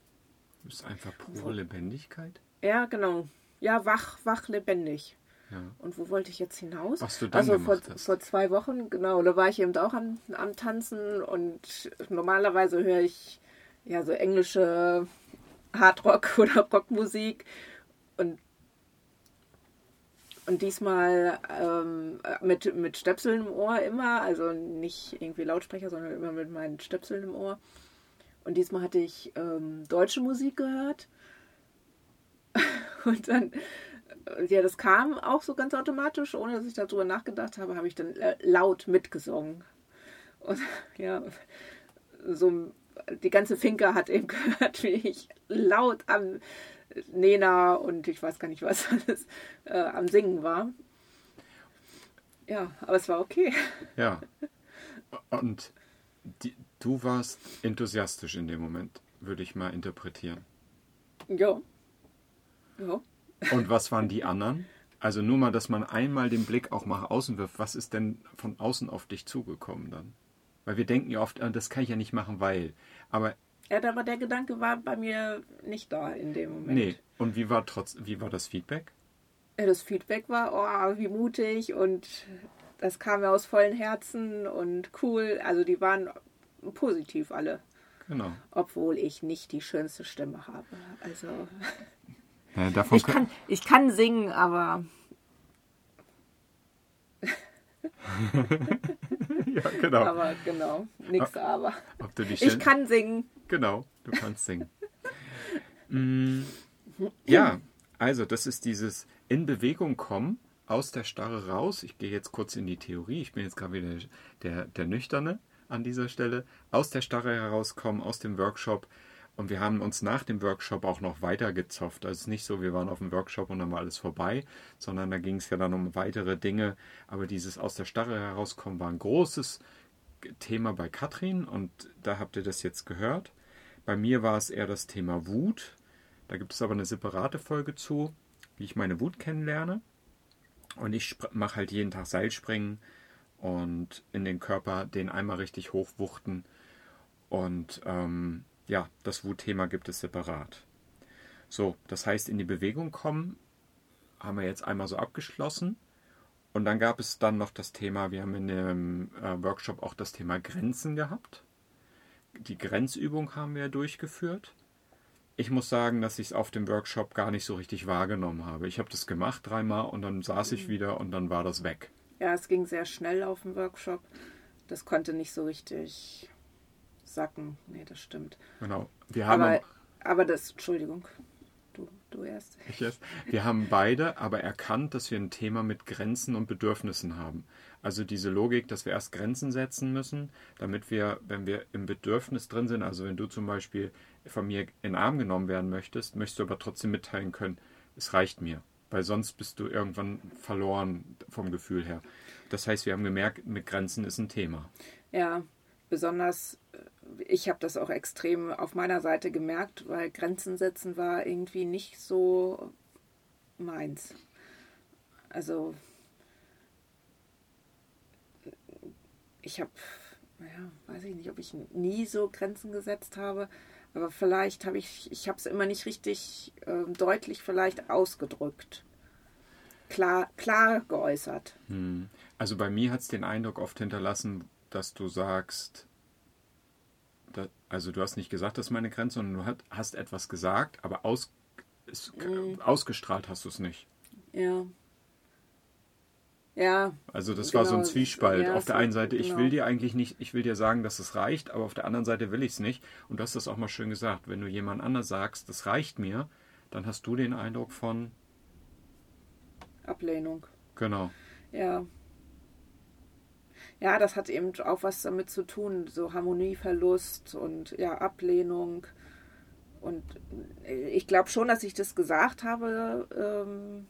Speaker 1: Das ist einfach pure Lebendigkeit.
Speaker 3: Ja, genau. Ja, wach, wach, lebendig.
Speaker 1: Ja.
Speaker 3: Und wo wollte ich jetzt hinaus?
Speaker 1: Was du dann
Speaker 3: also vor, vor zwei Wochen, genau, da war ich eben auch am, am Tanzen und normalerweise höre ich ja so englische Hardrock [LAUGHS] oder Rockmusik und und diesmal ähm, mit, mit Stöpseln im Ohr immer, also nicht irgendwie Lautsprecher, sondern immer mit meinen Stöpseln im Ohr. Und diesmal hatte ich ähm, deutsche Musik gehört. [LAUGHS] Und dann, äh, ja, das kam auch so ganz automatisch, ohne dass ich darüber nachgedacht habe, habe ich dann äh, laut mitgesungen. Und [LAUGHS] ja, so die ganze Finke hat eben [LAUGHS] gehört, wie ich laut am Nena und ich weiß gar nicht was [LAUGHS] alles äh, am Singen war. Ja, aber es war okay.
Speaker 1: Ja. [LAUGHS] Und die, du warst enthusiastisch in dem Moment, würde ich mal interpretieren.
Speaker 3: Ja. Ja.
Speaker 1: Und was waren die [LAUGHS] anderen? Also nur mal, dass man einmal den Blick auch nach außen wirft. Was ist denn von außen auf dich zugekommen dann? Weil wir denken ja oft, ah, das kann ich ja nicht machen, weil. Aber.
Speaker 3: Ja, aber der Gedanke war bei mir nicht da in dem Moment.
Speaker 1: Nee. Und wie war trotz, wie war das Feedback?
Speaker 3: Ja, das Feedback war, oh, wie mutig und das kam mir aus vollen Herzen und cool. Also die waren positiv alle.
Speaker 1: Genau.
Speaker 3: Obwohl ich nicht die schönste Stimme habe. Also.
Speaker 1: Ja, davon
Speaker 3: ich, kann, ich kann singen, aber. [LAUGHS]
Speaker 1: ja, genau.
Speaker 3: Aber genau, nix aber.
Speaker 1: Ob du die
Speaker 3: Ich kann singen.
Speaker 1: Genau, du kannst singen. [LAUGHS] Mm, ja, also das ist dieses in Bewegung kommen, aus der Starre raus. Ich gehe jetzt kurz in die Theorie. Ich bin jetzt gerade wieder der, der Nüchterne an dieser Stelle. Aus der Starre herauskommen, aus dem Workshop. Und wir haben uns nach dem Workshop auch noch weiter gezofft. Also es ist nicht so, wir waren auf dem Workshop und dann war alles vorbei, sondern da ging es ja dann um weitere Dinge. Aber dieses aus der Starre herauskommen war ein großes Thema bei Katrin und da habt ihr das jetzt gehört. Bei mir war es eher das Thema Wut. Da gibt es aber eine separate Folge zu, wie ich meine Wut kennenlerne. Und ich mache halt jeden Tag Seilspringen und in den Körper den einmal richtig hochwuchten. Und ähm, ja, das Wutthema gibt es separat. So, das heißt, in die Bewegung kommen haben wir jetzt einmal so abgeschlossen. Und dann gab es dann noch das Thema, wir haben in dem äh, Workshop auch das Thema Grenzen gehabt. Die Grenzübung haben wir durchgeführt. Ich muss sagen, dass ich es auf dem Workshop gar nicht so richtig wahrgenommen habe. Ich habe das gemacht dreimal und dann saß ich wieder und dann war das weg.
Speaker 3: Ja, es ging sehr schnell auf dem Workshop. Das konnte nicht so richtig sacken. Nee, das stimmt.
Speaker 1: Genau. Wir haben,
Speaker 3: Aber, aber das, Entschuldigung, du, du erst.
Speaker 1: ich jetzt, wir haben beide aber erkannt, dass wir ein Thema mit Grenzen und Bedürfnissen haben. Also diese Logik, dass wir erst Grenzen setzen müssen, damit wir, wenn wir im Bedürfnis drin sind, also wenn du zum Beispiel von mir in den Arm genommen werden möchtest, möchtest du aber trotzdem mitteilen können, es reicht mir. Weil sonst bist du irgendwann verloren vom Gefühl her. Das heißt, wir haben gemerkt, mit Grenzen ist ein Thema.
Speaker 3: Ja, besonders, äh, ich habe das auch extrem auf meiner Seite gemerkt, weil Grenzen setzen war irgendwie nicht so meins. Also, ich habe, naja, weiß ich nicht, ob ich nie so Grenzen gesetzt habe, aber vielleicht habe ich, ich habe es immer nicht richtig äh, deutlich vielleicht ausgedrückt. Klar, klar geäußert.
Speaker 1: Hm. Also bei mir hat es den Eindruck oft hinterlassen, dass du sagst, also du hast nicht gesagt, das ist meine Grenze, sondern du hat, hast etwas gesagt, aber aus, es,
Speaker 3: Mhm.
Speaker 1: ausgestrahlt hast du es nicht.
Speaker 3: Ja. Ja,
Speaker 1: Also das war so ein
Speaker 3: Genau,
Speaker 1: Zwiespalt.
Speaker 3: ja,
Speaker 1: auf der einen Seite, ich
Speaker 3: genau.
Speaker 1: will dir eigentlich nicht, ich will dir sagen, dass es reicht, aber auf der anderen Seite will ich es nicht. Und du hast das auch mal schön gesagt. Wenn du jemand anders sagst, das reicht mir, dann hast du den Eindruck von,
Speaker 3: Ablehnung.
Speaker 1: genau,
Speaker 3: Ja. Ja, das hat eben auch was damit zu tun, so Harmonieverlust und ja, Ablehnung. Und ich glaube schon, dass ich das gesagt habe, ähm,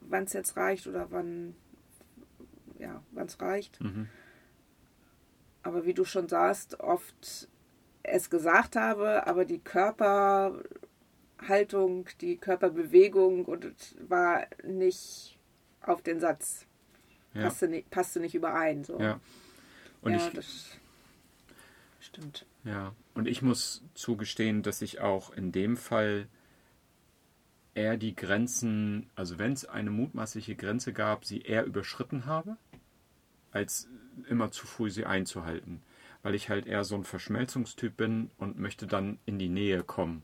Speaker 3: wann es jetzt reicht oder wann ja, wann es reicht.
Speaker 1: Mhm.
Speaker 3: Aber wie du schon sagst, oft es gesagt habe, aber die Körperhaltung, die Körperbewegung und war nicht auf den Satz.
Speaker 1: Ja,
Speaker 3: Passte, nicht, passte nicht überein. So.
Speaker 1: ja. Und
Speaker 3: ja,
Speaker 1: ich,
Speaker 3: das stimmt.
Speaker 1: Ja, und ich muss zugestehen, dass ich auch in dem Fall eher die Grenzen, also wenn es eine mutmaßliche Grenze gab, sie eher überschritten habe, als immer zu früh sie einzuhalten. Weil ich halt eher so ein Verschmelzungstyp bin und möchte dann in die Nähe kommen.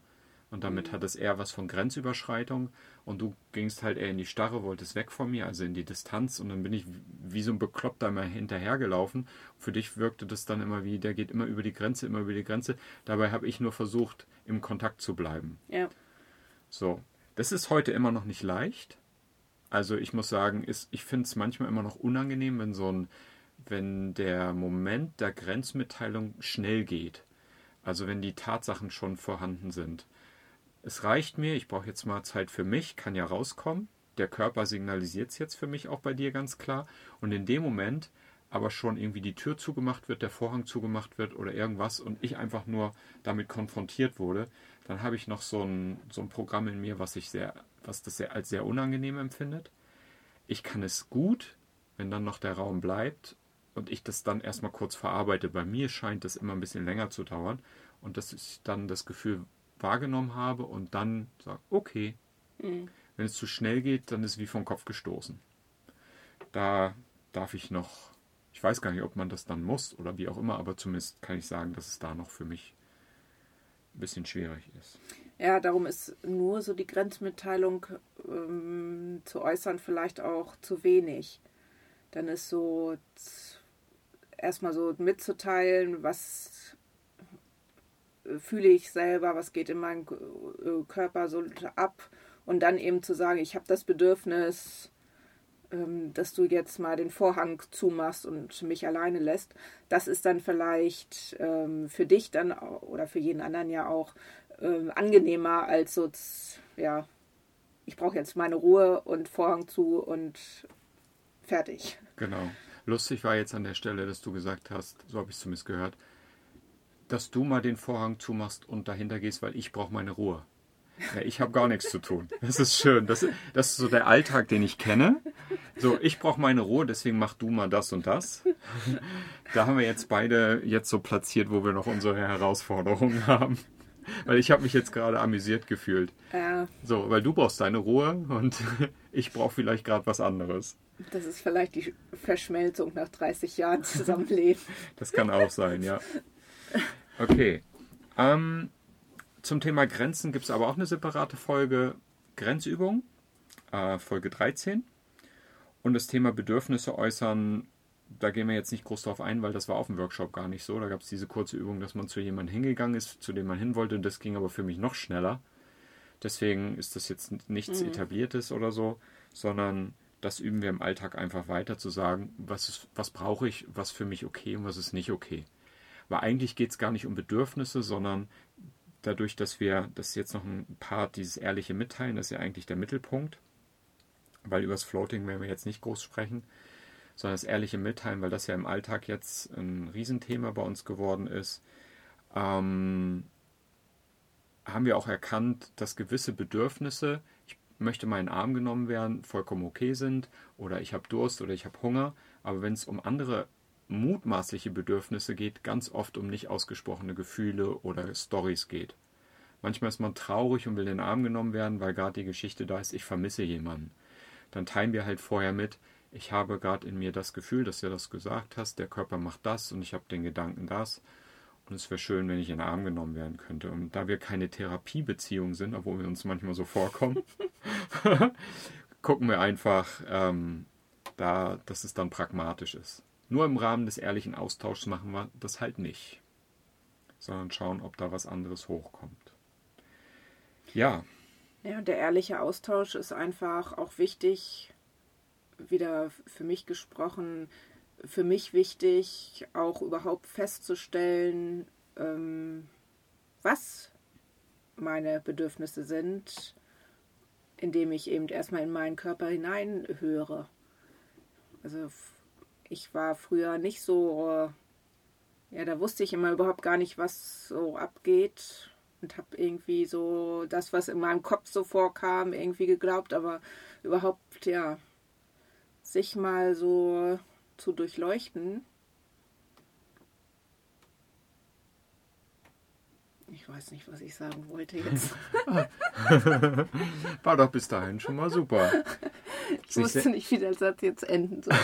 Speaker 1: Und damit hat es eher was von Grenzüberschreitung. Und du gingst halt eher in die Starre, wolltest weg von mir, also in die Distanz. Und dann bin ich wie so ein Bekloppter immer hinterhergelaufen. Für dich wirkte das dann immer wie, der geht immer über die Grenze, immer über die Grenze. Dabei habe ich nur versucht, im Kontakt zu bleiben.
Speaker 3: Ja.
Speaker 1: So, das ist heute immer noch nicht leicht. Also ich muss sagen, ist, ich finde es manchmal immer noch unangenehm, wenn so ein, wenn der Moment der Grenzmitteilung schnell geht. Also wenn die Tatsachen schon vorhanden sind. Es reicht mir, ich brauche jetzt mal Zeit für mich, kann ja rauskommen. Der Körper signalisiert es jetzt für mich auch bei dir ganz klar. Und in dem Moment aber schon irgendwie die Tür zugemacht wird, der Vorhang zugemacht wird oder irgendwas und ich einfach nur damit konfrontiert wurde, dann habe ich noch so ein, so ein Programm in mir, was ich sehr, was das sehr, als sehr unangenehm empfindet. Ich kann es gut, wenn dann noch der Raum bleibt und ich das dann erstmal kurz verarbeite. Bei mir scheint das immer ein bisschen länger zu dauern und dass ich dann das Gefühl wahrgenommen habe und dann sage, okay, mhm. wenn es zu schnell geht, dann ist es wie vom Kopf gestoßen. Da darf ich noch, ich weiß gar nicht, ob man das dann muss oder wie auch immer, aber zumindest kann ich sagen, dass es da noch für mich ein bisschen schwierig ist.
Speaker 3: Ja, darum ist nur so die Grenzmitteilung ähm, zu äußern vielleicht auch zu wenig. Dann ist so erstmal so mitzuteilen, was fühle ich selber, was geht in meinem äh, Körper so ab und dann eben zu sagen, ich habe das Bedürfnis, ähm, dass du jetzt mal den Vorhang zumachst und mich alleine lässt, das ist dann vielleicht ähm, für dich dann oder für jeden anderen ja auch ähm, angenehmer als so, ja, ich brauche jetzt meine Ruhe und Vorhang zu und fertig.
Speaker 1: Genau. Lustig war jetzt an der Stelle, dass du gesagt hast, so habe ich es zumindest gehört, dass du mal den Vorhang zumachst und dahinter gehst, weil ich brauche meine Ruhe. Ja, ich habe gar nichts zu tun. Das ist schön. Das, das ist so der Alltag, den ich kenne. So, ich brauche meine Ruhe, deswegen mach du mal das und das. Da haben wir jetzt beide jetzt so platziert, wo wir noch unsere Herausforderungen haben. Weil ich habe mich jetzt gerade amüsiert gefühlt.
Speaker 3: Ja.
Speaker 1: So, weil du brauchst deine Ruhe und [LAUGHS] ich brauche vielleicht gerade was anderes.
Speaker 3: Das ist vielleicht die Verschmelzung nach 30 Jahren Zusammenleben.
Speaker 1: Das kann auch sein, ja. Okay. Ähm, zum Thema Grenzen gibt es aber auch eine separate Folge Grenzübung, äh, Folge 13. Und das Thema Bedürfnisse äußern, da gehen wir jetzt nicht groß drauf ein, weil das war auf dem Workshop gar nicht so. Da gab es diese kurze Übung, dass man zu jemandem hingegangen ist, zu dem man hin wollte. Und das ging aber für mich noch schneller. Deswegen ist das jetzt nichts mhm. Etabliertes oder so, sondern das üben wir im Alltag einfach weiter zu sagen, was, was brauche ich, was für mich okay und was ist nicht okay. Weil eigentlich geht es gar nicht um Bedürfnisse, sondern dadurch, dass wir, das jetzt noch ein Part, dieses ehrliche Mitteilen, das ist ja eigentlich der Mittelpunkt, weil über das Floating werden wir jetzt nicht groß sprechen, sondern das ehrliche Mitteilen, weil das ja im Alltag jetzt ein Riesenthema bei uns geworden ist, ähm, haben wir auch erkannt, dass gewisse Bedürfnisse, ich möchte mal in den Arm genommen werden, vollkommen okay sind, oder ich habe Durst oder ich habe Hunger, aber wenn es um andere mutmaßliche Bedürfnisse geht, ganz oft um nicht ausgesprochene Gefühle oder Stories geht. Manchmal ist man traurig und will in den Arm genommen werden, weil gerade die Geschichte da ist, ich vermisse jemanden. Dann teilen wir halt vorher mit, ich habe gerade in mir das Gefühl, dass du das gesagt hast, der Körper macht das und ich habe den Gedanken das. Und es wäre schön, wenn ich in den Arm genommen werden könnte. Und da wir keine Therapiebeziehung sind, obwohl wir uns manchmal so vorkommen, [LAUGHS] gucken wir einfach, ähm, da, dass es dann pragmatisch ist. Nur im Rahmen des ehrlichen Austauschs machen wir das halt nicht, sondern schauen, ob da was anderes hochkommt. Ja.
Speaker 3: Ja, der ehrliche Austausch ist einfach auch wichtig, wieder für mich gesprochen, für mich wichtig, auch überhaupt festzustellen, ähm, was meine Bedürfnisse sind, indem ich eben erstmal in meinen Körper hineinhöre. Also ich war früher nicht so, ja, da wusste ich immer überhaupt gar nicht, was so abgeht und habe irgendwie so das, was in meinem Kopf so vorkam, irgendwie geglaubt, aber überhaupt, ja, sich mal so zu durchleuchten. Ich weiß nicht, was ich sagen wollte jetzt. [LAUGHS]
Speaker 1: War doch bis dahin schon mal super. [LAUGHS]
Speaker 3: Ich wusste nicht, wie der Satz jetzt enden soll.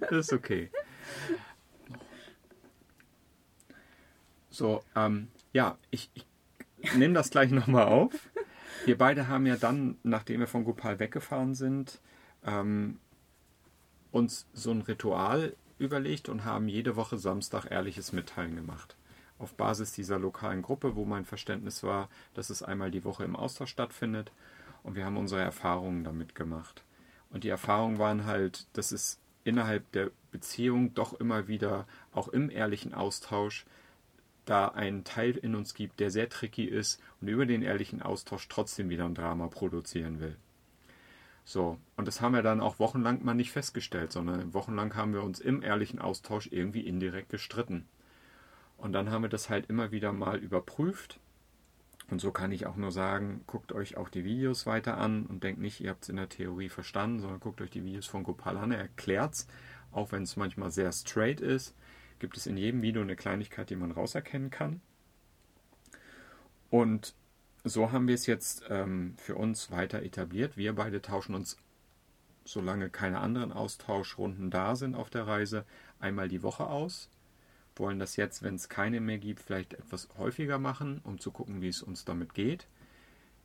Speaker 1: das [LAUGHS] ist okay. So, ähm, ja, ich, ich nehme das gleich nochmal auf. Wir beide haben ja dann, nachdem wir von Gopal weggefahren sind, ähm, uns so ein Ritual überlegt und haben jede Woche Samstag ehrliches Mitteilen gemacht. Auf Basis dieser lokalen Gruppe, wo mein Verständnis war, dass es einmal die Woche im Austausch stattfindet. Und wir haben unsere Erfahrungen damit gemacht. Und die Erfahrungen waren halt, dass es innerhalb der Beziehung doch immer wieder, auch im ehrlichen Austausch, da einen Teil in uns gibt, der sehr tricky ist und über den ehrlichen Austausch trotzdem wieder ein Drama produzieren will. So, und das haben wir dann auch wochenlang mal nicht festgestellt, sondern wochenlang haben wir uns im ehrlichen Austausch irgendwie indirekt gestritten. Und dann haben wir das halt immer wieder mal überprüft. Und so kann ich auch nur sagen, guckt euch auch die Videos weiter an und denkt nicht, ihr habt es in der Theorie verstanden, sondern guckt euch die Videos von Gopal an. Er erklärt es, auch wenn es manchmal sehr straight ist gibt es in jedem Video eine Kleinigkeit, die man rauserkennen kann. Und so haben wir es jetzt ähm, für uns weiter etabliert. Wir beide tauschen uns, solange keine anderen Austauschrunden da sind auf der Reise, einmal die Woche aus. Wollen das jetzt, wenn es keine mehr gibt, vielleicht etwas häufiger machen, um zu gucken, wie es uns damit geht.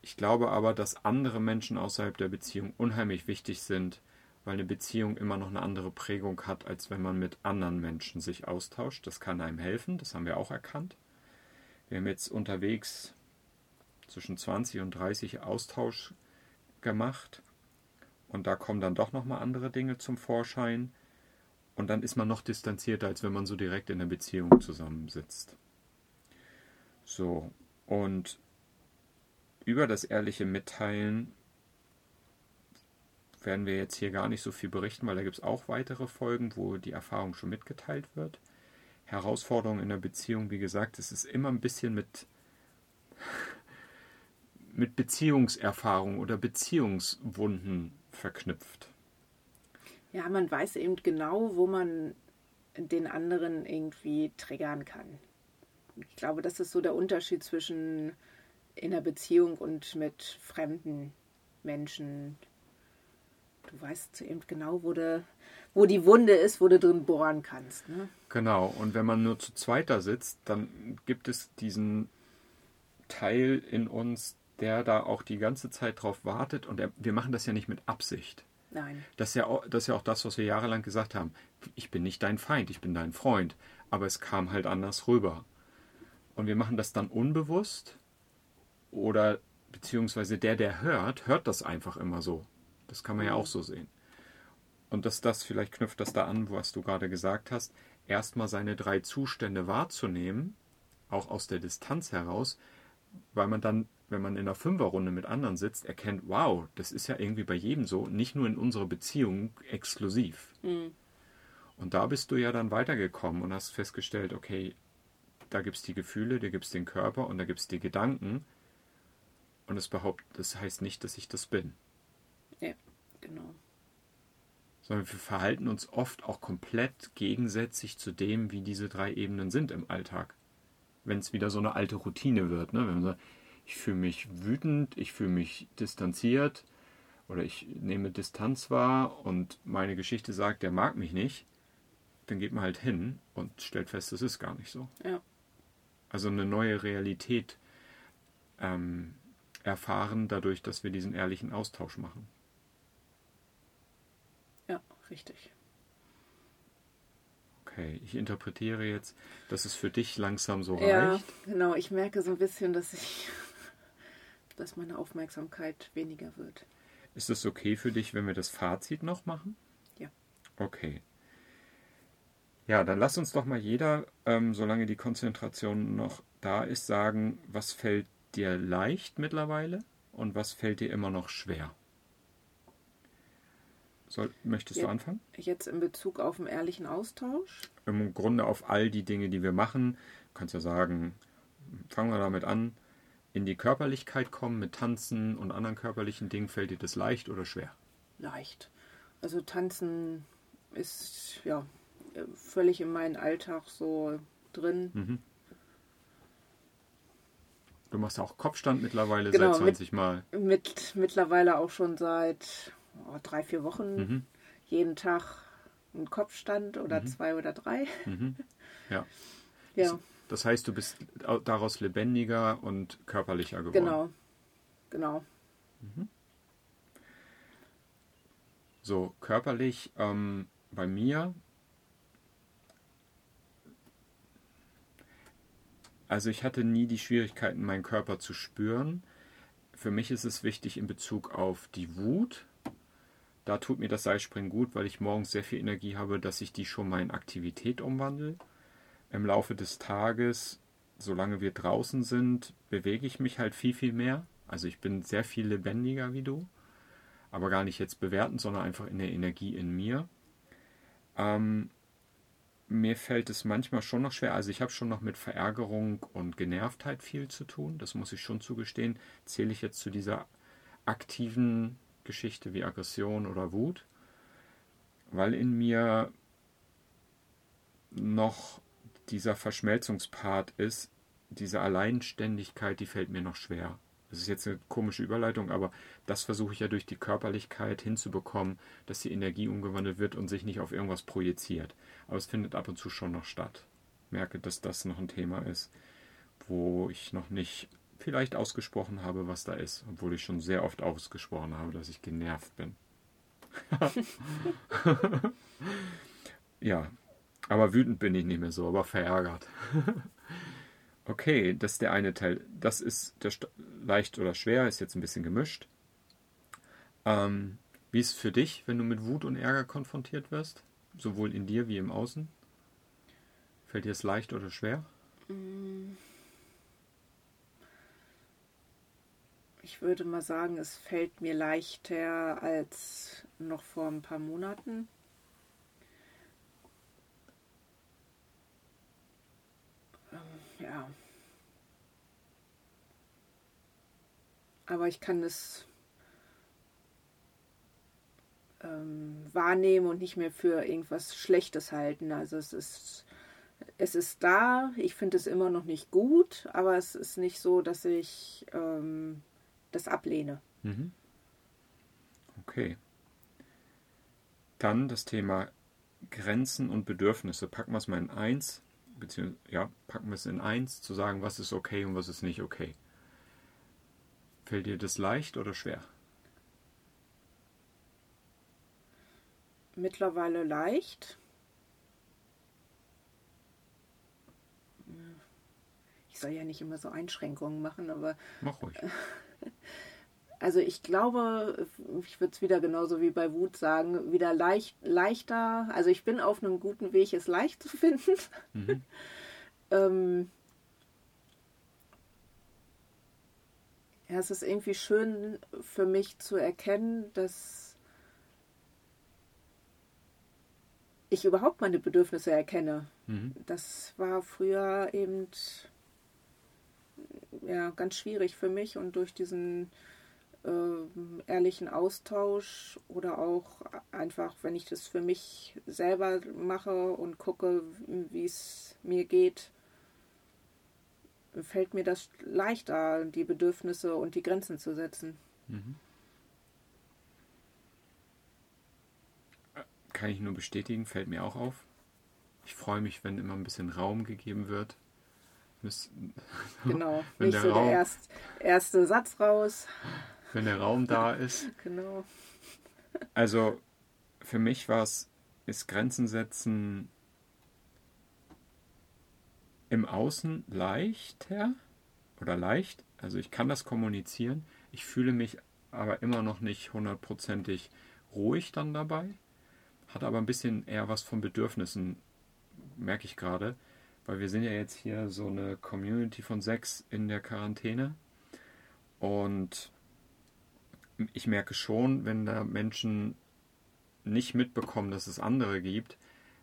Speaker 1: Ich glaube aber, dass andere Menschen außerhalb der Beziehung unheimlich wichtig sind, weil eine Beziehung immer noch eine andere Prägung hat, als wenn man mit anderen Menschen sich austauscht. Das kann einem helfen, das haben wir auch erkannt. Wir haben jetzt unterwegs zwischen 20 und 30 Austausch gemacht und da kommen dann doch nochmal andere Dinge zum Vorschein und dann ist man noch distanzierter, als wenn man so direkt in der Beziehung zusammensitzt. So, und über das ehrliche Mitteilen werden wir jetzt hier gar nicht so viel berichten, weil da gibt es auch weitere Folgen, wo die Erfahrung schon mitgeteilt wird. Herausforderungen in der Beziehung, wie gesagt, es ist immer ein bisschen mit, [LAUGHS] mit Beziehungserfahrung oder Beziehungswunden verknüpft.
Speaker 3: Ja, man weiß eben genau, wo man den anderen irgendwie triggern kann. Ich glaube, das ist so der Unterschied zwischen in der Beziehung und mit fremden Menschen, du weißt eben genau, wo, de, wo die Wunde ist, wo du drin bohren kannst. Ne?
Speaker 1: Genau, und wenn man nur zu zweiter sitzt, dann gibt es diesen Teil in uns, der da auch die ganze Zeit drauf wartet und wir machen das ja nicht mit Absicht.
Speaker 3: Nein.
Speaker 1: Das ist, ja auch, das ist ja auch das, was wir jahrelang gesagt haben. Ich bin nicht dein Feind, ich bin dein Freund. Aber es kam halt anders rüber. Und wir machen das dann unbewusst oder beziehungsweise der, der hört, hört das einfach immer so. Das kann man ja auch so sehen. Und dass das, vielleicht knüpft das da an, was du gerade gesagt hast, erstmal seine drei Zustände wahrzunehmen, auch aus der Distanz heraus, weil man dann, wenn man in einer Fünferrunde mit anderen sitzt, erkennt, wow, das ist ja irgendwie bei jedem so, nicht nur in unserer Beziehung exklusiv. Mhm. Und da bist du ja dann weitergekommen und hast festgestellt, okay, da gibt es die Gefühle, da gibt es den Körper und da gibt es die Gedanken. Und das behauptet, das heißt nicht, dass ich das bin.
Speaker 3: Ja, genau.
Speaker 1: Sondern wir verhalten uns oft auch komplett gegensätzlich zu dem, wie diese drei Ebenen sind im Alltag. Wenn es wieder so eine alte Routine wird. Ne? Wenn man sagt, ich fühle mich wütend, ich fühle mich distanziert oder ich nehme Distanz wahr und meine Geschichte sagt, der mag mich nicht, dann geht man halt hin und stellt fest, das ist gar nicht so.
Speaker 3: Ja.
Speaker 1: Also eine neue Realität ähm, erfahren dadurch, dass wir diesen ehrlichen Austausch machen.
Speaker 3: Richtig.
Speaker 1: Okay, ich interpretiere jetzt, dass es für dich langsam so
Speaker 3: ja,
Speaker 1: reicht.
Speaker 3: Genau, ich merke so ein bisschen, dass ich, dass meine Aufmerksamkeit weniger wird.
Speaker 1: Ist es okay für dich, wenn wir das Fazit noch machen?
Speaker 3: Ja.
Speaker 1: Okay. Ja, dann lass uns doch mal jeder, ähm, solange die Konzentration noch da ist, sagen, was fällt dir leicht mittlerweile und was fällt dir immer noch schwer? Soll, möchtest
Speaker 3: jetzt,
Speaker 1: du anfangen?
Speaker 3: Jetzt in Bezug auf den ehrlichen Austausch?
Speaker 1: Im Grunde auf all die Dinge, die wir machen. Du kannst ja sagen, fangen wir damit an. In die Körperlichkeit kommen mit Tanzen und anderen körperlichen Dingen, fällt dir das leicht oder schwer?
Speaker 3: Leicht. Also Tanzen ist ja völlig in meinen Alltag so drin. Mhm.
Speaker 1: Du machst auch Kopfstand mittlerweile genau, seit 20
Speaker 3: mit,
Speaker 1: Mal.
Speaker 3: Mit, mittlerweile auch schon seit oh, drei, vier Wochen mhm. jeden Tag einen Kopfstand oder mhm. zwei oder drei.
Speaker 1: Mhm. Ja.
Speaker 3: ja.
Speaker 1: Das heißt, du bist daraus lebendiger und körperlicher geworden.
Speaker 3: Genau. genau.
Speaker 1: So, körperlich ähm, bei mir. Also ich hatte nie die Schwierigkeiten, meinen Körper zu spüren. Für mich ist es wichtig in Bezug auf die Wut. Da tut mir das Seilspringen gut, weil ich morgens sehr viel Energie habe, dass ich die schon mal in Aktivität umwandle. Im Laufe des Tages, solange wir draußen sind, bewege ich mich halt viel, viel mehr. Also ich bin sehr viel lebendiger wie du aber gar nicht jetzt bewerten, sondern einfach in der Energie in mir. Ähm, mir fällt es manchmal schon noch schwer. Also ich habe schon noch mit Verärgerung und Genervtheit viel zu tun. Das muss ich schon zugestehen. Zähle ich jetzt zu dieser aktiven Geschichte wie Aggression oder Wut, weil in mir noch dieser Verschmelzungspart ist, diese Alleinständigkeit, die fällt mir noch schwer. Das ist jetzt eine komische Überleitung, aber das versuche ich ja durch die Körperlichkeit hinzubekommen, dass die Energie umgewandelt wird und sich nicht auf irgendwas projiziert. Aber es findet ab und zu schon noch statt. Ich merke, dass das noch ein Thema ist, wo ich noch nicht vielleicht ausgesprochen habe, was da ist, obwohl ich schon sehr oft ausgesprochen habe, dass ich genervt bin. [LAUGHS] ja, aber wütend bin ich nicht mehr so, aber verärgert. [LAUGHS] Okay, das ist der eine Teil. Das ist der leicht oder schwer, ist jetzt ein bisschen gemischt. Ähm, wie ist es für dich, wenn du mit Wut und Ärger konfrontiert wirst? Sowohl in dir wie im Außen? Fällt dir es leicht oder schwer?
Speaker 3: Ich würde mal sagen, es fällt mir leichter als noch vor ein paar Monaten. Ja. Aber ich kann es ähm, wahrnehmen und nicht mehr für irgendwas Schlechtes halten. Also es ist, es ist da, ich finde es immer noch nicht gut, aber es ist nicht so, dass ich ähm, das ablehne.
Speaker 1: Mhm. Okay. Dann das Thema Grenzen und Bedürfnisse. Packen wir es mal in eins beziehungsweise ja, packen wir es in eins, zu sagen, was ist okay und was ist nicht okay. Fällt dir das leicht oder schwer?
Speaker 3: Mittlerweile leicht. Ich soll ja nicht immer so Einschränkungen machen, aber.
Speaker 1: Mach ruhig. [LAUGHS]
Speaker 3: Also ich glaube, ich würde es wieder genauso wie bei Wut sagen, wieder leicht, leichter. Also ich bin auf einem guten Weg, es leicht zu finden. Mhm. [LAUGHS] ähm, ja, es ist irgendwie schön für mich zu erkennen, dass ich überhaupt meine Bedürfnisse erkenne. Mhm. Das war früher eben ja ganz schwierig für mich und durch diesen äh, ehrlichen Austausch oder auch einfach, wenn ich das für mich selber mache und gucke, wie es mir geht, fällt mir das leichter, die Bedürfnisse und die Grenzen zu setzen. Mhm.
Speaker 1: Kann ich nur bestätigen, fällt mir auch auf. Ich freue mich, wenn immer ein bisschen Raum gegeben wird. [LAUGHS]
Speaker 3: Genau, nicht so Raum, der erst, erste Satz raus
Speaker 1: wenn der Raum da [LAUGHS] ist.
Speaker 3: Genau.
Speaker 1: Also für mich war es, ist Grenzen setzen im Außen leichter oder leicht. Also ich kann das kommunizieren. Ich fühle mich aber immer noch nicht hundertprozentig ruhig dann dabei. Hat aber ein bisschen eher was von Bedürfnissen, merke ich gerade. Weil wir sind ja jetzt hier so eine Community von sechs in der Quarantäne. Und ich merke schon, wenn da Menschen nicht mitbekommen, dass es andere gibt,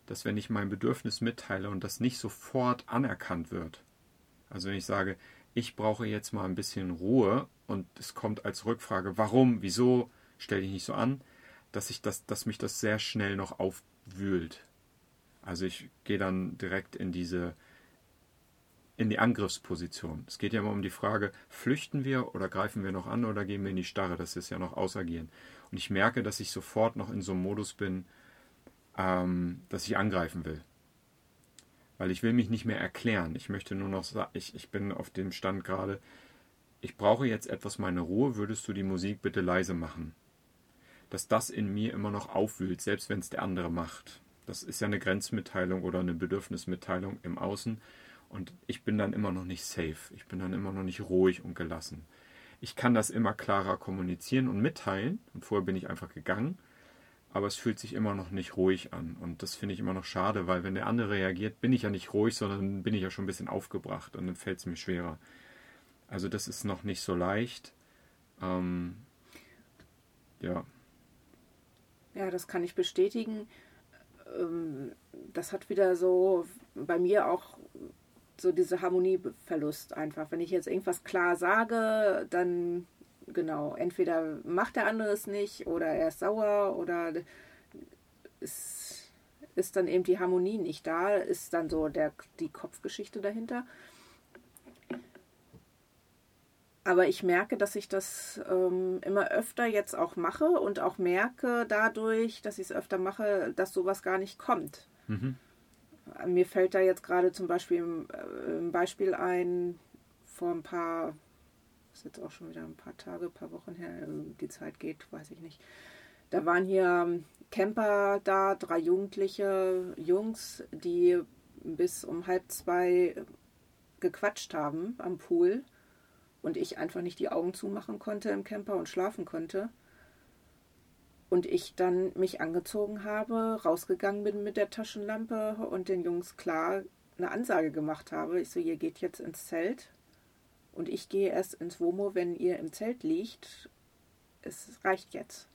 Speaker 1: dass wenn ich mein Bedürfnis mitteile und das nicht sofort anerkannt wird, also wenn ich sage, ich brauche jetzt mal ein bisschen Ruhe und es kommt als Rückfrage, warum, wieso, stell dich nicht so an, dass ich das, dass mich das sehr schnell noch aufwühlt. Also ich gehe dann direkt in diese in die Angriffsposition. Es geht ja immer um die Frage, flüchten wir oder greifen wir noch an oder gehen wir in die Starre? Das ist ja noch Ausagieren. Und ich merke, dass ich sofort noch in so einem Modus bin, ähm, dass ich angreifen will. Weil ich will mich nicht mehr erklären. Ich möchte nur noch sagen, ich, ich bin auf dem Stand gerade, ich brauche jetzt etwas meine Ruhe, würdest du die Musik bitte leise machen? Dass das in mir immer noch aufwühlt, selbst wenn es der andere macht. Das ist ja eine Grenzmitteilung oder eine Bedürfnismitteilung im Außen. Und ich bin dann immer noch nicht safe. Ich bin dann immer noch nicht ruhig und gelassen. Ich kann das immer klarer kommunizieren und mitteilen. Und vorher bin ich einfach gegangen. Aber es fühlt sich immer noch nicht ruhig an. Und das finde ich immer noch schade, weil wenn der andere reagiert, bin ich ja nicht ruhig, sondern bin ich ja schon ein bisschen aufgebracht. Und dann fällt es mir schwerer. Also das ist noch nicht so leicht. Ähm, ja.
Speaker 3: Ja, das kann ich bestätigen. Ähm, das hat wieder so bei mir auch so diese Harmonieverlust einfach. Wenn ich jetzt irgendwas klar sage, dann genau, entweder macht der andere es nicht oder er ist sauer oder es ist dann eben die Harmonie nicht da, ist dann so der, die Kopfgeschichte dahinter. Aber ich merke, dass ich das ähm, immer öfter jetzt auch mache und auch merke dadurch, dass ich es öfter mache, dass sowas gar nicht kommt. Mhm. Mir fällt da jetzt gerade zum Beispiel äh, ein Beispiel ein, vor ein paar, ist jetzt auch schon wieder ein paar Tage, ein paar Wochen her, die Zeit geht, weiß ich nicht. Da waren hier Camper da, drei jugendliche Jungs, die bis um halb zwei gequatscht haben am Pool und ich einfach nicht die Augen zumachen konnte im Camper und schlafen konnte. Und ich dann mich angezogen habe, rausgegangen bin mit der Taschenlampe und den Jungs klar eine Ansage gemacht habe. Ich so, ihr geht jetzt ins Zelt und ich gehe erst ins WOMO, wenn ihr im Zelt liegt. Es reicht jetzt.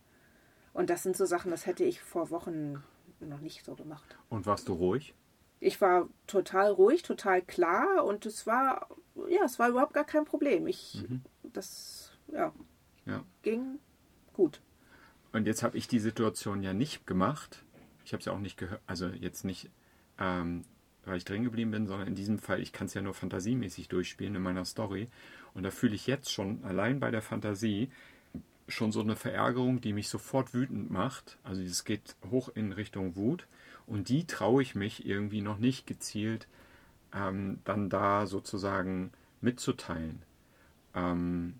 Speaker 3: Und das sind so Sachen, das hätte ich vor Wochen noch nicht so gemacht.
Speaker 1: Und warst du ruhig?
Speaker 3: Ich war total ruhig, total klar und es war ja, es war überhaupt gar kein Problem. Ich, mhm. das, ja, ja, ging gut.
Speaker 1: Und jetzt habe ich die Situation ja nicht gemacht. Ich habe es ja auch nicht gehört, also jetzt nicht, ähm, weil ich drin geblieben bin, sondern in diesem Fall, ich kann es ja nur fantasiemäßig durchspielen in meiner Story. Und da fühle ich jetzt schon allein bei der Fantasie schon so eine Verärgerung, die mich sofort wütend macht. Also es geht hoch in Richtung Wut. Und die traue ich mich irgendwie noch nicht gezielt ähm, dann da sozusagen mitzuteilen. Ähm,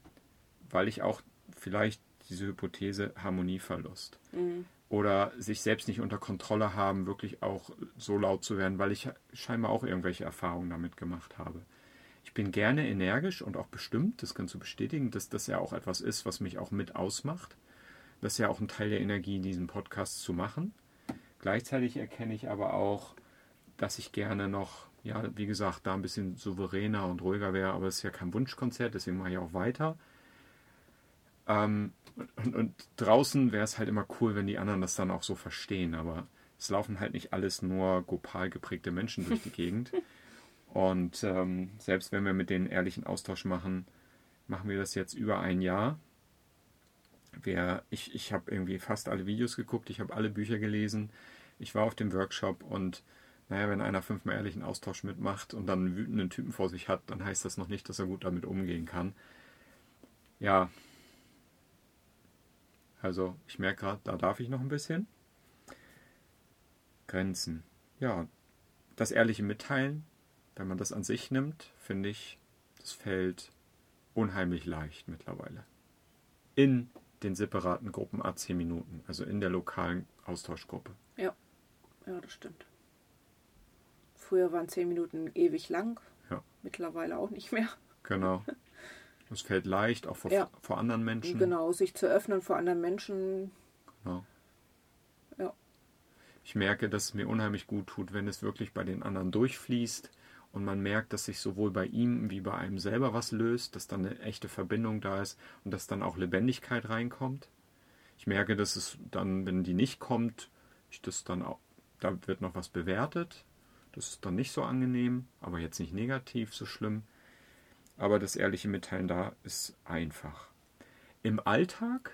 Speaker 1: weil ich auch vielleicht diese Hypothese Harmonieverlust mhm. oder sich selbst nicht unter Kontrolle haben, wirklich auch so laut zu werden, weil ich scheinbar auch irgendwelche Erfahrungen damit gemacht habe. Ich bin gerne energisch und auch bestimmt, das kannst du bestätigen, dass das ja auch etwas ist, was mich auch mit ausmacht. Das ist ja auch ein Teil der Energie, diesen Podcast zu machen. Gleichzeitig erkenne ich aber auch, dass ich gerne noch ja, wie gesagt, da ein bisschen souveräner und ruhiger wäre, aber es ist ja kein Wunschkonzert, deswegen mache ich auch weiter. Ähm, und, und, draußen wäre es halt immer cool, wenn die anderen das dann auch so verstehen, aber es laufen halt nicht alles nur Gopal geprägte Menschen durch die [LAUGHS] Gegend. Und ähm, selbst wenn wir mit denen ehrlichen Austausch machen, machen wir das jetzt über ein Jahr. Wir, ich ich habe irgendwie fast alle Videos geguckt, ich habe alle Bücher gelesen, ich war auf dem Workshop und naja, wenn einer fünfmal ehrlichen Austausch mitmacht und dann einen wütenden Typen vor sich hat, dann heißt das noch nicht, dass er gut damit umgehen kann. Ja. Also, ich merke gerade, da darf ich noch ein bisschen. Grenzen. Ja, das ehrliche Mitteilen, wenn man das an sich nimmt, finde ich, das fällt unheimlich leicht mittlerweile. In den separaten Gruppen A10 Minuten, also in der lokalen Austauschgruppe.
Speaker 3: Ja, ja, das stimmt. Früher waren zehn Minuten ewig lang. Ja. Mittlerweile auch nicht mehr.
Speaker 1: Genau. [LAUGHS] Es fällt leicht, auch vor, ja. vor anderen Menschen.
Speaker 3: Genau, sich zu öffnen vor anderen Menschen.
Speaker 1: Genau. Ja. Ich merke, dass es mir unheimlich gut tut, wenn es wirklich bei den anderen durchfließt und man merkt, dass sich sowohl bei ihm wie bei einem selber was löst, dass dann eine echte Verbindung da ist und dass dann auch Lebendigkeit reinkommt. Ich merke, dass es dann, wenn die nicht kommt, ich das dann auch, da wird noch was bewertet, das ist dann nicht so angenehm, aber jetzt nicht negativ so schlimm. Aber das ehrliche Mitteilen da ist einfach. Im Alltag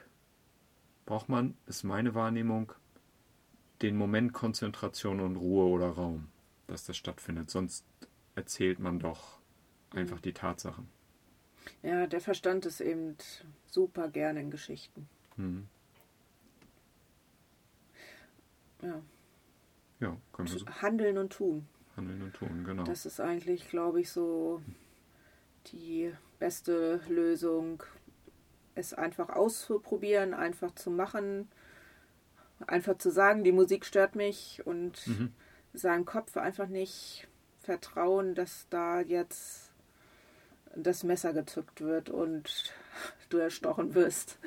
Speaker 1: braucht man, ist meine Wahrnehmung, den Moment Konzentration und Ruhe oder Raum, dass das stattfindet. Sonst erzählt man doch einfach die Tatsachen.
Speaker 3: Ja, der Verstand ist eben super gerne in Geschichten. Mhm. Ja.
Speaker 1: Ja, können wir so.
Speaker 3: Handeln und tun.
Speaker 1: Handeln und tun, genau.
Speaker 3: Das ist eigentlich, glaube ich, so die beste Lösung, es einfach auszuprobieren, einfach zu machen, einfach zu sagen, die Musik stört mich und mhm. seinem Kopf einfach nicht vertrauen, dass da jetzt das Messer gezückt wird und du erstochen wirst.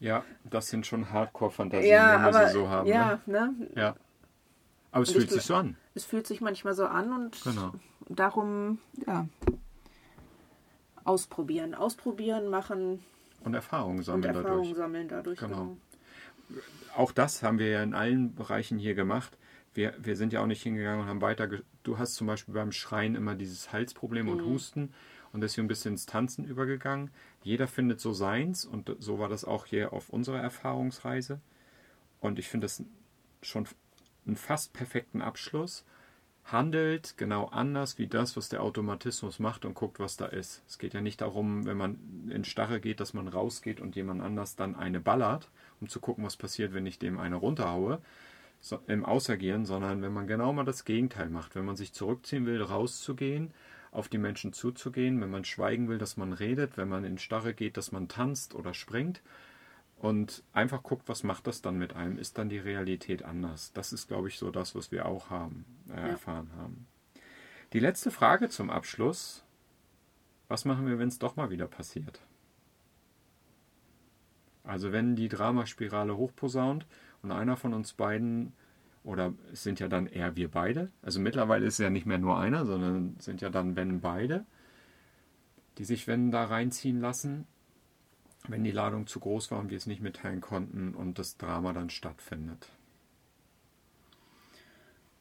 Speaker 1: Ja, das sind schon Hardcore-Fantasien, ja, wenn wir aber, sie so haben. Ja, ne? ne? Ja. Aber es und fühlt sich so an.
Speaker 3: Es fühlt sich manchmal so an und genau. darum, ja. Ausprobieren. Ausprobieren, machen.
Speaker 1: Und Erfahrungen sammeln
Speaker 3: und Erfahrungen sammeln dadurch.
Speaker 1: Genau. genau. Auch das haben wir ja in allen Bereichen hier gemacht. Wir, wir sind ja auch nicht hingegangen und haben weiter. Du hast zum Beispiel beim Schreien immer dieses Halsproblem mhm. und Husten und hier ein bisschen ins Tanzen übergegangen. Jeder findet so seins und so war das auch hier auf unserer Erfahrungsreise. Und ich finde das schon einen fast perfekten Abschluss. Handelt genau anders wie das, was der Automatismus macht und guckt, was da ist. Es geht ja nicht darum, wenn man in Starre geht, dass man rausgeht und jemand anders dann eine ballert, um zu gucken, was passiert, wenn ich dem eine runterhaue, so, im Ausagieren, sondern wenn man genau mal das Gegenteil macht. Wenn man sich zurückziehen will, rauszugehen auf die Menschen zuzugehen, wenn man schweigen will, dass man redet, wenn man in Starre geht, dass man tanzt oder springt und einfach guckt, was macht das dann mit einem, ist dann die Realität anders. Das ist, glaube ich, so das, was wir auch haben, äh, ja. erfahren haben. Die letzte Frage zum Abschluss. Was machen wir, wenn es doch mal wieder passiert? Also wenn die Dramaspirale hochposaunt und einer von uns beiden oder es sind ja dann eher wir beide. Also mittlerweile ist es ja nicht mehr nur einer, sondern sind ja dann wenn beide, die sich wenn da reinziehen lassen, wenn die Ladung zu groß war und wir es nicht mitteilen konnten und das Drama dann stattfindet.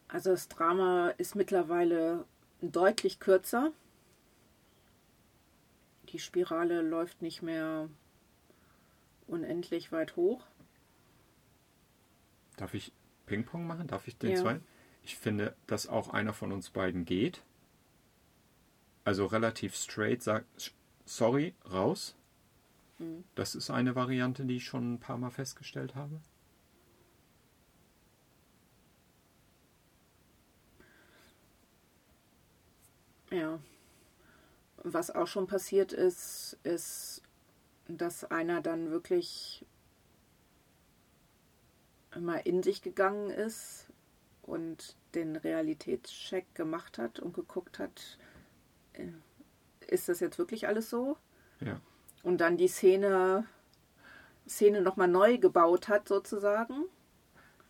Speaker 3: Also das Drama ist mittlerweile deutlich kürzer. Die Spirale läuft nicht mehr unendlich weit hoch.
Speaker 1: Darf ich Ping-Pong machen? Darf ich den ja. zwei? Ich finde, dass auch einer von uns beiden geht. Also relativ straight sagt, sorry, raus. Mhm. Das ist eine Variante, die ich schon ein paar Mal festgestellt habe.
Speaker 3: Ja. Was auch schon passiert ist, ist, dass einer dann wirklich mal in sich gegangen ist und den Realitätscheck gemacht hat und geguckt hat, äh, ist das jetzt wirklich alles so?
Speaker 1: Ja.
Speaker 3: Und dann die Szene, Szene nochmal neu gebaut hat, sozusagen.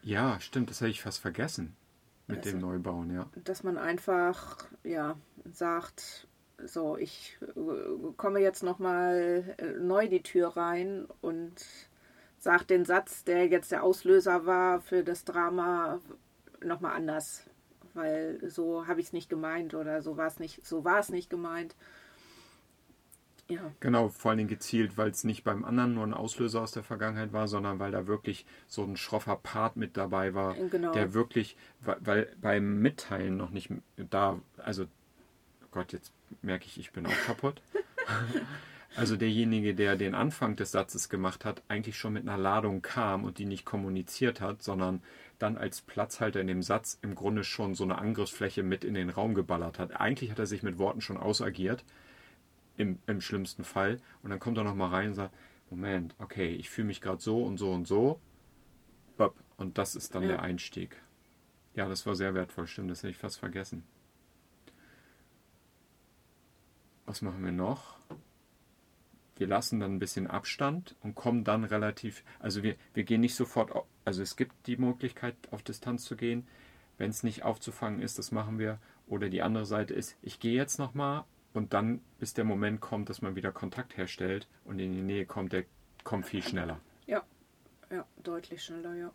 Speaker 1: Ja, stimmt, das hätte ich fast vergessen mit also, dem Neubauen, ja.
Speaker 3: Dass man einfach, ja, sagt, so, ich äh, komme jetzt nochmal äh, neu die Tür rein und sagt den Satz, der jetzt der Auslöser war für das Drama, nochmal anders. Weil so habe ich es nicht gemeint oder so war es nicht, so war es nicht gemeint.
Speaker 1: Ja. Genau, vor allem gezielt, weil es nicht beim anderen nur ein Auslöser aus der Vergangenheit war, sondern weil da wirklich so ein schroffer Part mit dabei war, genau. der wirklich, weil beim Mitteilen noch nicht da, also oh Gott, jetzt merke ich, ich bin auch kaputt. [LAUGHS] Also derjenige, der den Anfang des Satzes gemacht hat, eigentlich schon mit einer Ladung kam und die nicht kommuniziert hat, sondern dann als Platzhalter in dem Satz im Grunde schon so eine Angriffsfläche mit in den Raum geballert hat. Eigentlich hat er sich mit Worten schon ausagiert, im, im schlimmsten Fall. Und dann kommt er nochmal rein und sagt, Moment, okay, ich fühle mich gerade so und so und so. Und das ist dann ja. der Einstieg. Ja, das war sehr wertvoll, stimmt, das hätte ich fast vergessen. Was machen wir noch? wir lassen dann ein bisschen Abstand und kommen dann relativ, also wir, wir gehen nicht sofort, also es gibt die Möglichkeit, auf Distanz zu gehen. Wenn es nicht aufzufangen ist, das machen wir. Oder die andere Seite ist, ich gehe jetzt nochmal und dann, bis der Moment kommt, dass man wieder Kontakt herstellt und in die Nähe kommt, der kommt viel schneller.
Speaker 3: Ja, ja, deutlich schneller, ja.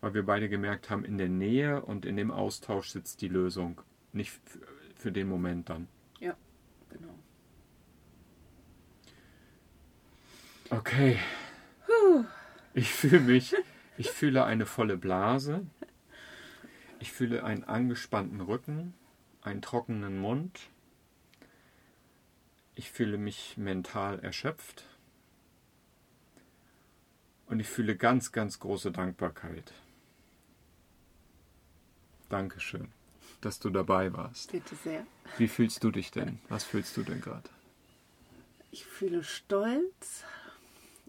Speaker 1: Weil wir beide gemerkt haben, in der Nähe und in dem Austausch sitzt die Lösung. Nicht für den Moment dann.
Speaker 3: Ja, genau.
Speaker 1: Okay. Puh. Ich fühle mich, ich fühle eine volle Blase. Ich fühle einen angespannten Rücken, einen trockenen Mund. Ich fühle mich mental erschöpft. Und ich fühle ganz, ganz große Dankbarkeit. Dankeschön. dass du dabei warst.
Speaker 3: Bitte sehr.
Speaker 1: Wie fühlst du dich denn? Was fühlst du denn gerade?
Speaker 3: Ich fühle Stolz.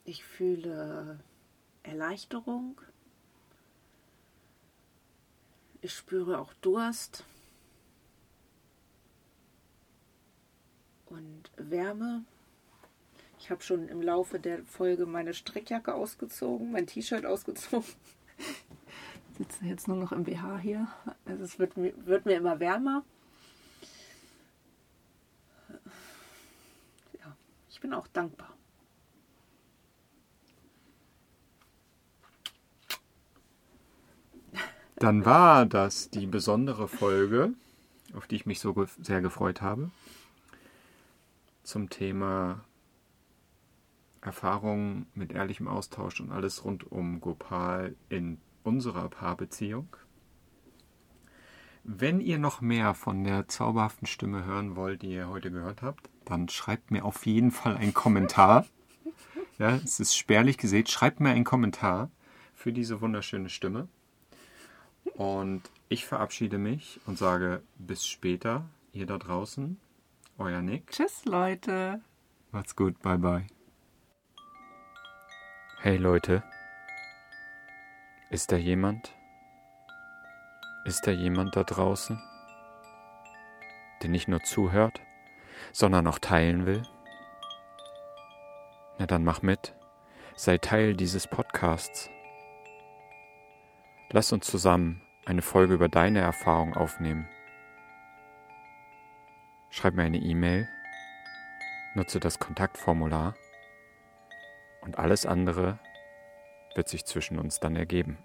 Speaker 3: Ich fühle Erleichterung. Ich spüre auch Durst und Wärme. Ich habe schon im Laufe der Folge meine Strickjacke ausgezogen, mein T-Shirt ausgezogen. [LAUGHS] Ich sitze jetzt nur noch im BH hier. Also es wird, wird mir immer wärmer. Ja, ich bin auch dankbar.
Speaker 1: Dann war das die besondere Folge, auf die ich mich so sehr gefreut habe, zum Thema Erfahrungen mit ehrlichem Austausch und alles rund um Gopal in unserer Paarbeziehung. Wenn ihr noch mehr von der zauberhaften Stimme hören wollt, die ihr heute gehört habt, dann schreibt mir auf jeden Fall einen Kommentar. [LAUGHS] Ja, es ist spärlich gesät. Schreibt mir einen Kommentar für diese wunderschöne Stimme. Und ich verabschiede mich und sage bis später, ihr da draußen. Euer Nick.
Speaker 3: Tschüss, Leute.
Speaker 1: Macht's gut. Bye, bye.
Speaker 4: Hey, Leute. Ist da jemand? Ist da jemand da draußen, der nicht nur zuhört, sondern auch teilen will? Na dann mach mit. Sei Teil dieses Podcasts. Lass uns zusammen eine Folge über deine Erfahrung aufnehmen. Schreib mir eine E-Mail, nutze das Kontaktformular und alles andere wird sich zwischen uns dann ergeben.